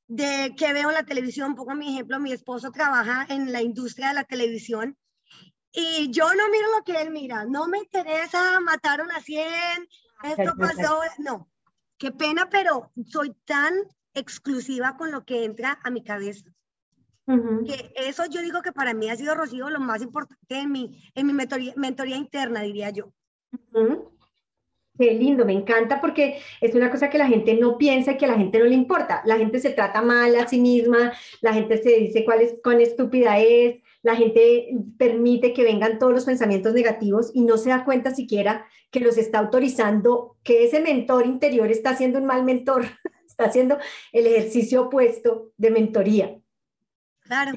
de que veo en la televisión. Poco mi ejemplo, mi esposo trabaja en la industria de la televisión y yo no miro lo que él mira. No me interesa, mataron a 100, esto pasó. No, qué pena, pero soy tan exclusiva con lo que entra a mi cabeza. Que eso yo digo que para mí ha sido, Rocío, lo más importante en mi, en mi mentoría, interna, diría yo. Qué lindo, me encanta porque es una cosa que la gente no piensa y que a la gente no le importa. La gente se trata mal a sí misma, la gente se dice cuál, es, cuán estúpida es, la gente permite que vengan todos los pensamientos negativos y no se da cuenta siquiera que los está autorizando, que ese mentor interior está haciendo un mal mentor, está haciendo el ejercicio opuesto de mentoría. Claro.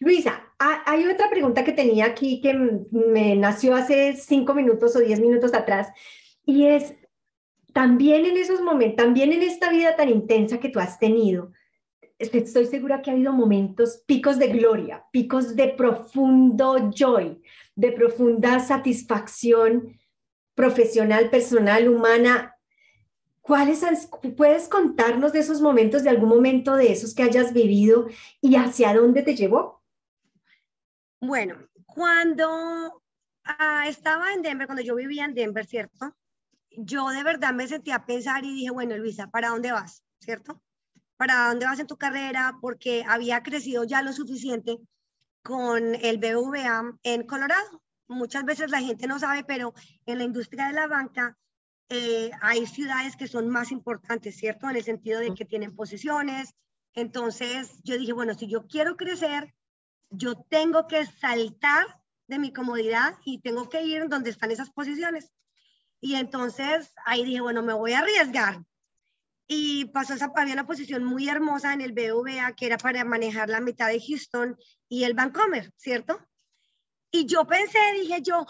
Luisa, hay otra pregunta que tenía aquí que me nació hace cinco minutos o diez minutos atrás y es, también en esos momentos, también en esta vida tan intensa que tú has tenido, estoy segura que ha habido momentos, picos de gloria, picos de profundo joy, de profunda satisfacción profesional, personal, humana. ¿Cuáles puedes contarnos de esos momentos, de algún momento de esos que hayas vivido y hacia dónde te llevó? Bueno, cuando ah, estaba en Denver, cuando yo vivía en Denver, ¿cierto? Yo de verdad me sentí a pensar y dije, bueno, Luisa, ¿para dónde vas? ¿Cierto? ¿Para dónde vas en tu carrera? Porque había crecido ya lo suficiente con el BVA en Colorado. Muchas veces la gente no sabe, pero en la industria de la banca eh, hay ciudades que son más importantes, ¿cierto? En el sentido de que tienen posiciones. Entonces yo dije, bueno, si yo quiero crecer, yo tengo que saltar de mi comodidad y tengo que ir donde están esas posiciones. Y entonces ahí dije, bueno, me voy a arriesgar. Y pasó esa, había una posición muy hermosa en el BVA que era para manejar la mitad de Houston y el Vancomer, ¿cierto? Y yo pensé, dije yo,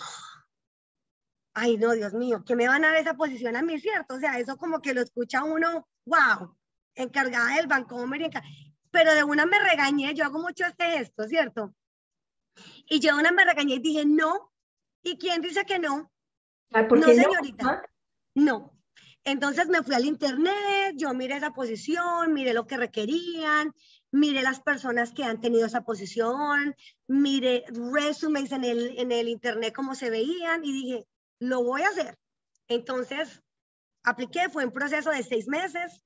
ay no, Dios mío, que me van a dar esa posición a mí, ¿cierto? O sea, eso como que lo escucha uno, wow, encargada del Vancomer, y pero de una me regañé, yo hago mucho este gesto, ¿cierto? Y yo de una me regañé y dije, no. ¿Y quién dice que no? ¿Por no, señorita. No. Entonces me fui al internet, yo miré esa posición, miré lo que requerían, miré las personas que han tenido esa posición, miré resumes en el, en el internet cómo se veían y dije, lo voy a hacer. Entonces apliqué, fue un proceso de seis meses,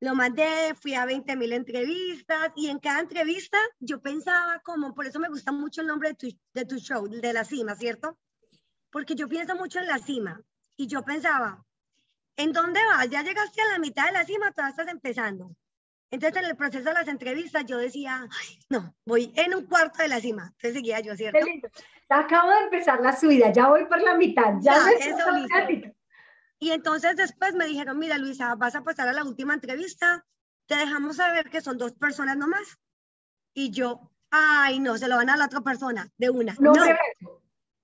lo mandé, fui a 20 mil entrevistas y en cada entrevista yo pensaba como, por eso me gusta mucho el nombre de tu, de show, de la cima, ¿cierto? Porque yo pienso mucho en la cima y yo pensaba, ¿en dónde vas? Ya llegaste a la mitad de la cima, todavía estás empezando. Entonces en el proceso de las entrevistas yo decía, no, voy en un cuarto de la cima. Entonces seguía yo, ¿cierto? Acabo de empezar la subida, ya voy por la mitad, ya, ya y entonces después me dijeron, mira Luisa, vas a pasar a la última entrevista, te dejamos saber que son dos personas nomás. Y yo, ay, no, se lo van a la otra persona, de una. No.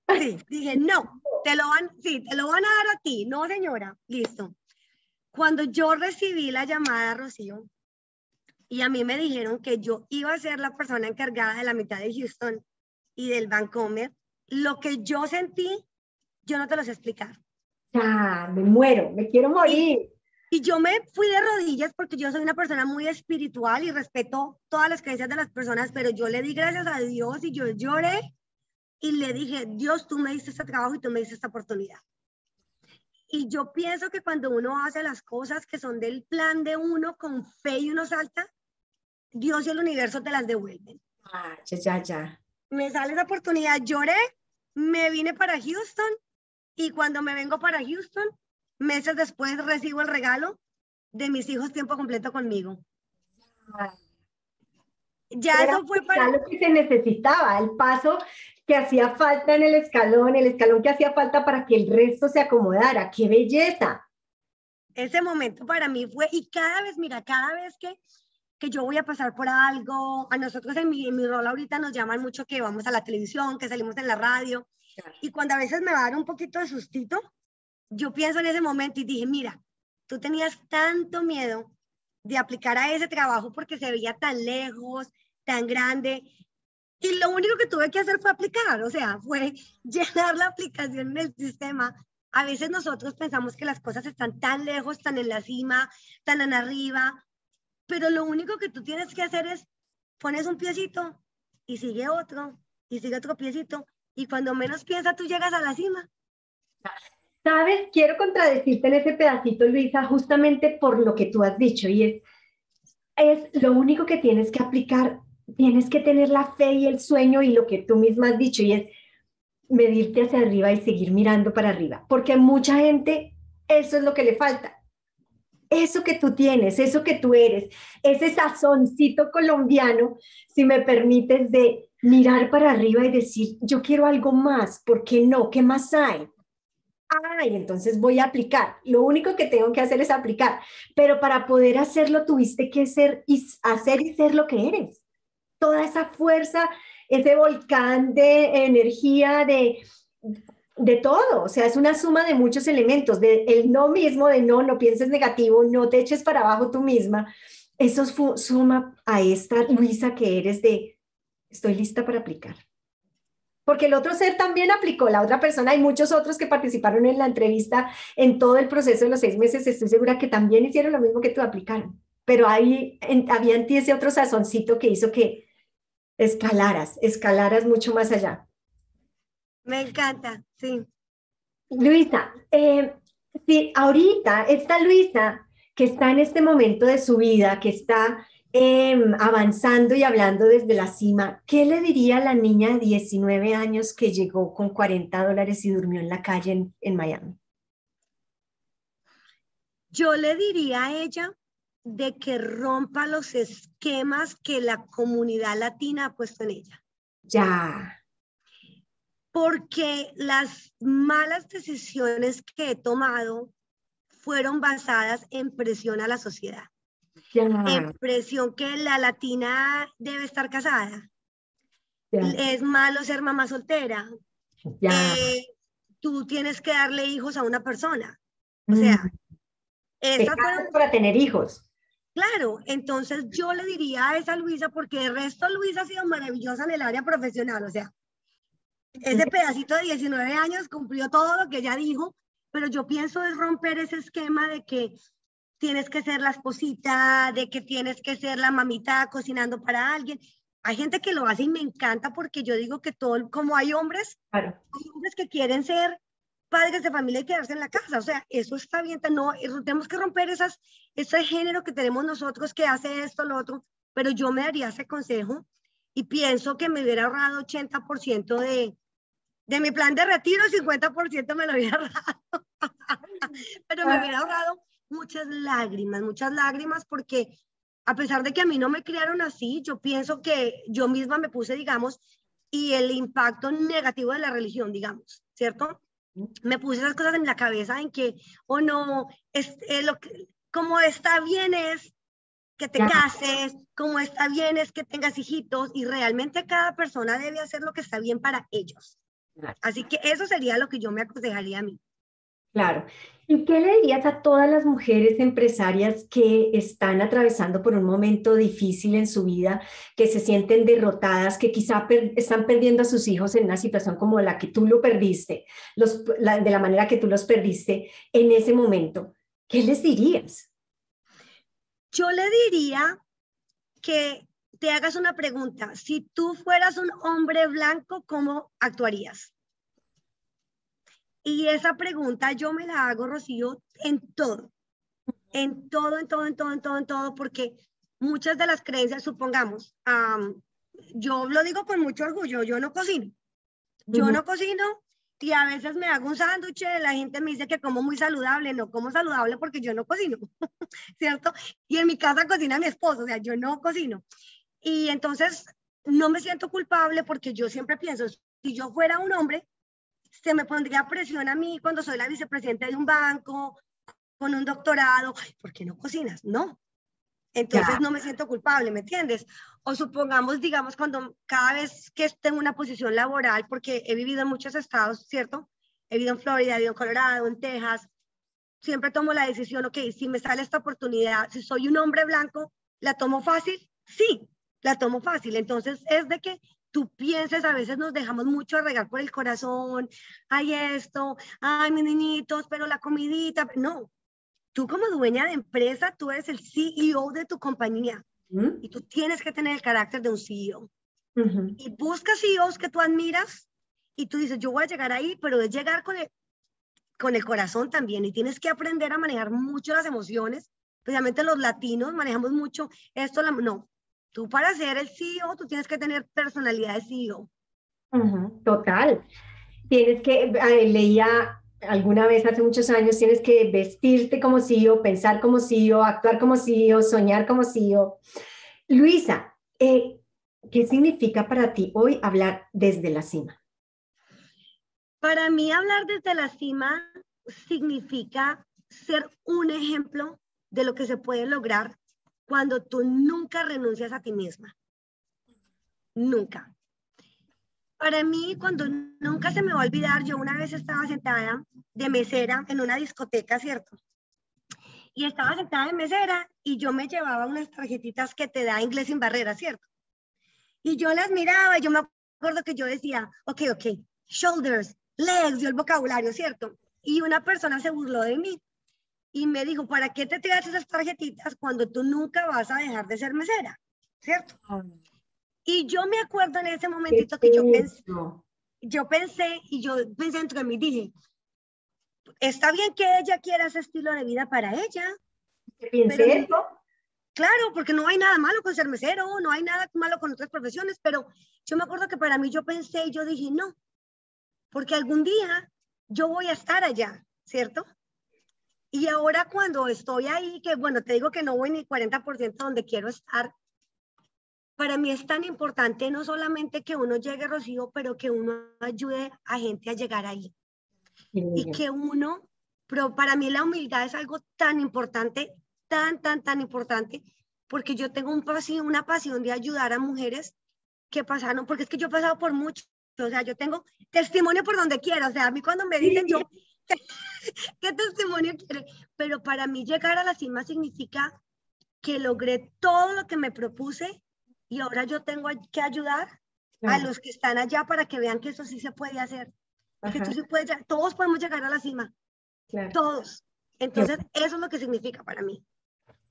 Sí, dije, no, te lo van, sí, te lo van a dar a ti. No, señora, listo. Cuando yo recibí la llamada, Rocío, y a mí me dijeron que yo iba a ser la persona encargada de la mitad de Houston y del Vancomer, lo que yo sentí, yo no te lo sé explicar ya, me muero, me quiero morir. Y, yo me fui de rodillas porque yo soy una persona muy espiritual y respeto todas las creencias de las personas, pero yo le di gracias a Dios y yo lloré y le dije, Dios, tú me diste este trabajo y tú me diste esta oportunidad. Y yo pienso que cuando uno hace las cosas que son del plan de uno con fe y uno salta, Dios y el universo te las devuelven. Ah, ya, ya, ya. Me sale esa oportunidad, lloré, me vine para Houston y cuando me vengo para Houston, meses después recibo el regalo de mis hijos tiempo completo conmigo. Ya eso fue para... lo que se necesitaba, el paso que hacía falta en el escalón, el escalón que hacía falta para que el resto se acomodara. ¡Qué belleza! Ese momento para mí fue, y cada vez, mira, cada vez que, que yo voy a pasar por algo, a nosotros en mi, en mi rol ahorita nos llaman mucho que vamos a la televisión, que salimos en la radio, y cuando a veces me va a dar un poquito de sustito, yo pienso en ese momento y dije, mira, tú tenías tanto miedo de aplicar a ese trabajo porque se veía tan lejos, tan grande. Y lo único que tuve que hacer fue aplicar, o sea, fue llenar la aplicación en el sistema. A veces nosotros pensamos que las cosas están tan lejos, tan en la cima, tan en arriba, pero lo único que tú tienes que hacer es pones un piecito y sigue otro y sigue otro piecito y cuando menos piensas tú llegas a la cima. Sabes, quiero contradecirte en ese pedacito, Luisa, justamente por lo que tú has dicho y es, es lo único que tienes que aplicar, tienes que tener la fe y el sueño y lo que tú misma has dicho y es medirte hacia arriba y seguir mirando para arriba, porque a mucha gente eso es lo que le falta. Eso que tú tienes, eso que tú eres, ese sazoncito colombiano, si me permites, de mirar para arriba y decir, yo quiero algo más, ¿por qué no? ¿Qué más hay? Ay, entonces voy a aplicar. Lo único que tengo que hacer es aplicar, pero para poder hacerlo tuviste que ser y hacer y ser lo que eres. Toda esa fuerza, ese volcán de energía, de, de todo, o sea, es una suma de muchos elementos, de el no mismo, de no, no pienses negativo, no te eches para abajo tú misma, eso suma a esta Luisa que eres de, estoy lista para aplicar. Porque el otro ser también aplicó, la otra persona y muchos otros que participaron en la entrevista en todo el proceso de los seis meses, estoy segura que también hicieron lo mismo que tú aplicaron. Pero ahí había en ti ese otro sazoncito que hizo que escalaras, escalaras mucho más allá. Me encanta, sí. Luisa, eh, sí, ahorita esta Luisa que está en este momento de su vida, que está em, avanzando y hablando desde la cima, ¿qué le diría a la niña de 19 años que llegó con 40 dólares y durmió en la calle en, en Miami? Yo le diría a ella de que rompa los esquemas que la comunidad latina ha puesto en ella. Ya. Porque las malas decisiones que he tomado fueron basadas en presión a la sociedad. En presión que la latina debe estar casada. Es malo ser mamá soltera. Eh, tú tienes que darle hijos a una persona. O sea, mm. para tener hijos. Claro, entonces yo le diría a esa Luisa, porque el resto Luisa ha sido maravillosa en el área profesional, o sea, ese pedacito de 19 años cumplió todo lo que ella dijo, pero yo pienso es romper ese esquema de que tienes que ser la esposita, de que tienes que ser la mamita cocinando para alguien. Hay gente que lo hace y me encanta porque yo digo que todo, como hay hombres, hay hombres que quieren ser padres de familia y quedarse en la casa. O sea, eso está bien, no, tenemos que romper esas, ese género que tenemos nosotros que hace esto, lo otro, pero yo me daría ese consejo y pienso que me hubiera ahorrado 80% de, de mi plan de retiro, 50% me lo hubiera ahorrado. pero me hubiera ahorrado muchas lágrimas, muchas lágrimas porque a pesar de que a mí no me criaron así, yo pienso que yo misma me puse, digamos, y el impacto negativo de la religión, digamos, ¿cierto? me puse esas cosas en la cabeza en que, o oh, no, es, eh, lo que, como está bien es que te cases, como está bien es que tengas hijitos y realmente cada persona debe hacer lo que está bien para ellos. Así que eso sería lo que yo me aconsejaría a mí. Claro. ¿Y qué le dirías a todas las mujeres empresarias que están atravesando por un momento difícil en su vida, que se sienten derrotadas, que quizá están perdiendo a sus hijos en una situación como la que tú lo perdiste, los, de la manera que tú los perdiste en ese momento? ¿Qué les dirías? Yo le diría que te hagas una pregunta. Si tú fueras un hombre blanco, ¿cómo actuarías? Y esa pregunta yo me la hago, Rocío, en todo, en todo, en todo, en todo, en todo, en todo, porque muchas de las creencias, supongamos, yo lo digo con mucho orgullo, yo no cocino, yo no cocino y a veces me hago un sándwich, la gente me dice que como muy saludable, no como saludable porque yo no cocino, ¿cierto? Y en mi casa cocina mi esposo, o sea, yo no cocino. Y entonces no me siento culpable porque yo siempre pienso, si yo fuera un hombre, se me pondría presión a mí cuando soy la vicepresidenta de un banco, con un doctorado, ¿por qué no cocinas? No. Entonces no me siento culpable, ¿me entiendes? O supongamos, digamos, cuando cada vez que tengo una posición laboral, porque he vivido en muchos estados, ¿cierto? He vivido en Florida, he vivido en Colorado, en Texas, siempre tomo la decisión, ok, si me sale esta oportunidad, si soy un hombre blanco, ¿la tomo fácil? Sí, la tomo fácil. Entonces es de que tú pienses, a veces nos dejamos mucho regar por el corazón, ay esto, ay mis niñitos, pero la comidita, no. Tú como dueña de empresa, tú eres el CEO de tu compañía y tú tienes que tener el carácter de un CEO. Y busca CEOs que tú admiras y tú dices, yo voy a llegar ahí, pero es llegar con el, con el corazón también y tienes que aprender a manejar mucho las emociones, especialmente los latinos manejamos mucho esto, la, no, Tú para ser el CEO, tú tienes que tener personalidad de CEO. total. Tienes que, eh, leía alguna vez hace muchos años, tienes que vestirte como CEO, pensar como CEO, actuar como CEO, soñar como CEO. Luisa, eh, ¿qué significa para ti hoy hablar desde la cima? Para mí hablar desde la cima significa ser un ejemplo de lo que se puede lograr cuando tú nunca renuncias a ti misma. Nunca. Para mí, cuando nunca se me va a olvidar, yo una vez estaba sentada de mesera en una discoteca, ¿cierto? y estaba sentada en mesera y yo me llevaba unas tarjetitas que te da inglés sin barrera, ¿cierto? Y yo las miraba y yo me acuerdo que yo decía, ok, ok, shoulders, legs, dio el vocabulario, ¿cierto? Y una persona se burló de mí y me dijo, ¿para qué te traes esas tarjetitas cuando tú nunca vas a dejar de ser mesera? ¿Cierto? Y yo me acuerdo en ese momentito que yo pensé, yo pensé y yo pensé dentro de mí, dije, está bien que ella quiera ese estilo de vida para ella. ¿Qué eso? Claro, porque no hay nada malo con ser mesero, no hay nada malo con otras profesiones, pero yo me acuerdo que para mí yo pensé y yo dije, no, porque algún día yo voy a estar allá, ¿cierto? Y ahora cuando estoy ahí, que bueno, te digo que no voy ni 40% donde quiero estar, para mí es tan importante no solamente que uno llegue, Rocío, pero que uno ayude a gente a llegar ahí. Y que uno, pero para mí la humildad es algo tan importante, tan, tan, tan importante, porque yo tengo un pasión, una pasión de ayudar a mujeres que pasaron, porque es que yo he pasado por mucho, o sea, yo tengo testimonio por donde quiera, o sea, a mí cuando me dicen yo, ¿qué testimonio quiere? Pero para mí llegar a la cima significa que logré todo lo que me propuse y ahora yo tengo que ayudar a los que están allá para que vean que eso sí se puede hacer. Que tú sí puedes, todos podemos llegar a la cima. Todos. Entonces, eso es lo que significa para mí.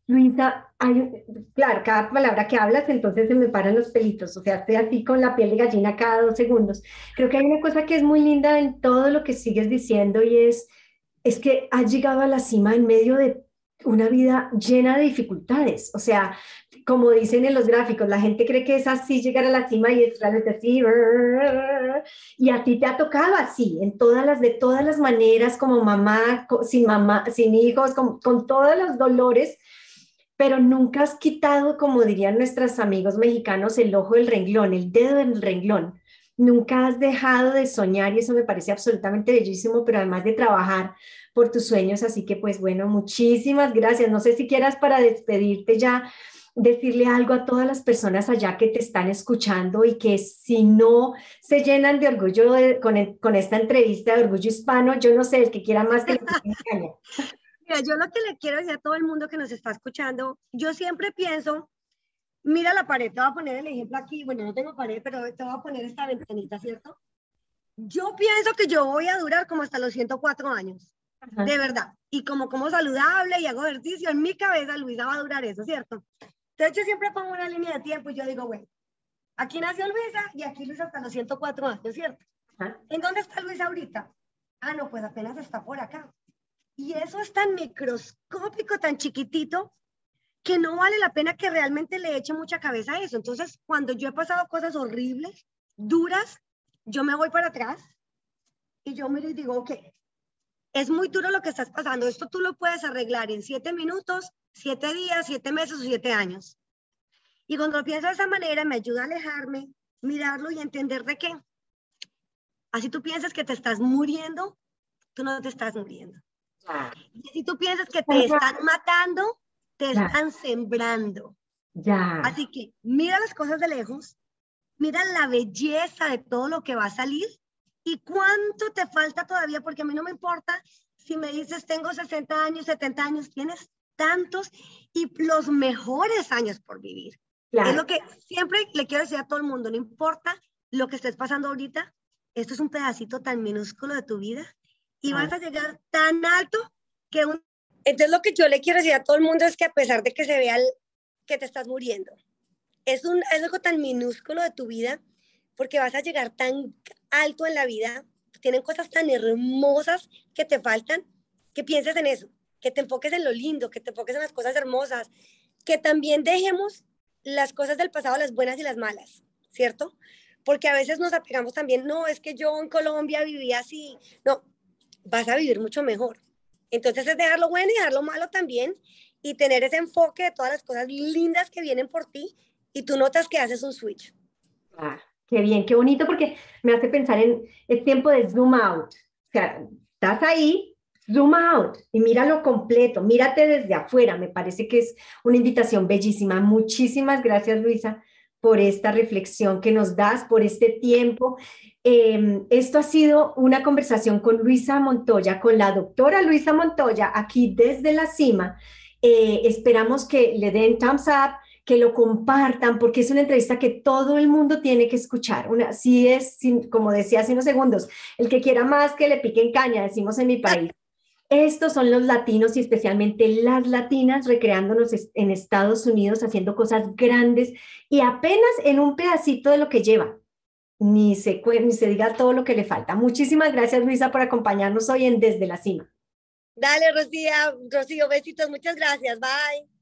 Luisa, hay, claro, cada palabra que hablas, entonces se me paran los pelitos, o sea, estoy así con la piel de gallina cada dos segundos. Creo que hay una cosa que es muy linda en todo lo que sigues diciendo y es, es que has llegado a la cima en medio de una vida llena de dificultades, o sea, como dicen en los gráficos, la gente cree que es así llegar a la cima y es realmente así, y a ti te ha tocado así, en todas las, de todas las maneras, como mamá, sin mamá, sin hijos, con, con todos los dolores, pero nunca has quitado, como dirían nuestros amigos mexicanos, el ojo del renglón, el dedo del renglón. Nunca has dejado de soñar y eso me parece absolutamente bellísimo, pero además de trabajar por tus sueños. Así que pues bueno, muchísimas gracias. No sé si quieras para despedirte ya decirle algo a todas las personas allá que te están escuchando y que si no se llenan de orgullo con, con, esta entrevista de orgullo hispano, yo no sé, el que quiera más que yo lo que le quiero decir a todo el mundo que nos está escuchando, yo siempre pienso, mira la pared, te voy a poner el ejemplo aquí, bueno, no tengo pared, pero te voy a poner esta ventanita, ¿cierto? Yo pienso que yo voy a durar como hasta los 104 años, de verdad. Y como como saludable y hago ejercicio, en mi cabeza Luisa va a durar eso, ¿cierto? Entonces yo siempre pongo una línea de tiempo y yo digo, bueno, aquí nació Luisa y aquí Luisa hasta los 104 años, ¿cierto? ¿En dónde está Luisa ahorita? Ah, no, pues apenas está por acá. Y eso es tan microscópico, tan chiquitito, que no vale la pena que realmente le eche mucha cabeza a eso. Entonces, cuando yo he pasado cosas horribles, duras, yo me voy para atrás y yo miro y digo, ok, es muy duro lo que estás pasando. Esto tú lo puedes arreglar en siete minutos, siete días, siete meses o siete años. Y cuando lo pienso de esa manera, me ayuda a alejarme, mirarlo y entender de qué. Así tú piensas que te estás muriendo, tú no te estás muriendo. Y si tú piensas que te están matando, te están sembrando. Ya. Así que mira las cosas de lejos, mira la belleza de todo lo que va a salir y cuánto te falta todavía, porque a mí no me importa si me dices tengo 60 años, 70 años, tienes tantos y los mejores años por vivir. Es lo que siempre le quiero decir a todo el mundo, no importa lo que estés pasando ahorita, esto es un pedacito tan minúsculo de tu vida y vas a llegar tan alto que un... Entonces lo que yo le quiero decir a todo el mundo es que a pesar de que se vea que te estás muriendo, es, un, es algo tan minúsculo de tu vida porque vas a llegar tan alto en la vida, tienen cosas tan hermosas que te faltan, que pienses en eso, que te enfoques en lo lindo, que te enfoques en las cosas hermosas, que también dejemos las cosas del pasado, las buenas y las malas, ¿cierto? Porque a veces nos apegamos también, no, es que yo en Colombia vivía así, no, vas a vivir mucho mejor. Entonces es dejar lo bueno y dejar lo malo también y tener ese enfoque de todas las cosas lindas que vienen por ti y tú notas que haces un switch. Ah, qué bien, qué bonito porque me hace pensar en el tiempo de zoom out. O sea, estás ahí, zoom out y míralo completo, mírate desde afuera. Me parece que es una invitación bellísima. Muchísimas gracias, Luisa, por esta reflexión que nos das, por este tiempo. Em, esto ha sido una conversación con Luisa Montoya, con la doctora Luisa Montoya, aquí desde la cima. Eh, esperamos que le den thumbs up, que lo compartan, porque es una entrevista que todo el mundo tiene que escuchar. Una, si es, como decía hace unos segundos, el que quiera más que le piquen caña, decimos en mi país. Estos son los latinos y especialmente las latinas recreándonos en Estados Unidos, haciendo cosas grandes y apenas en un pedacito de lo que lleva. Ni se, ni se diga todo lo que le falta. Muchísimas gracias, Luisa, por acompañarnos hoy en Desde la Cima. Dale, Rocío, Rocío, besitos, muchas gracias. Bye.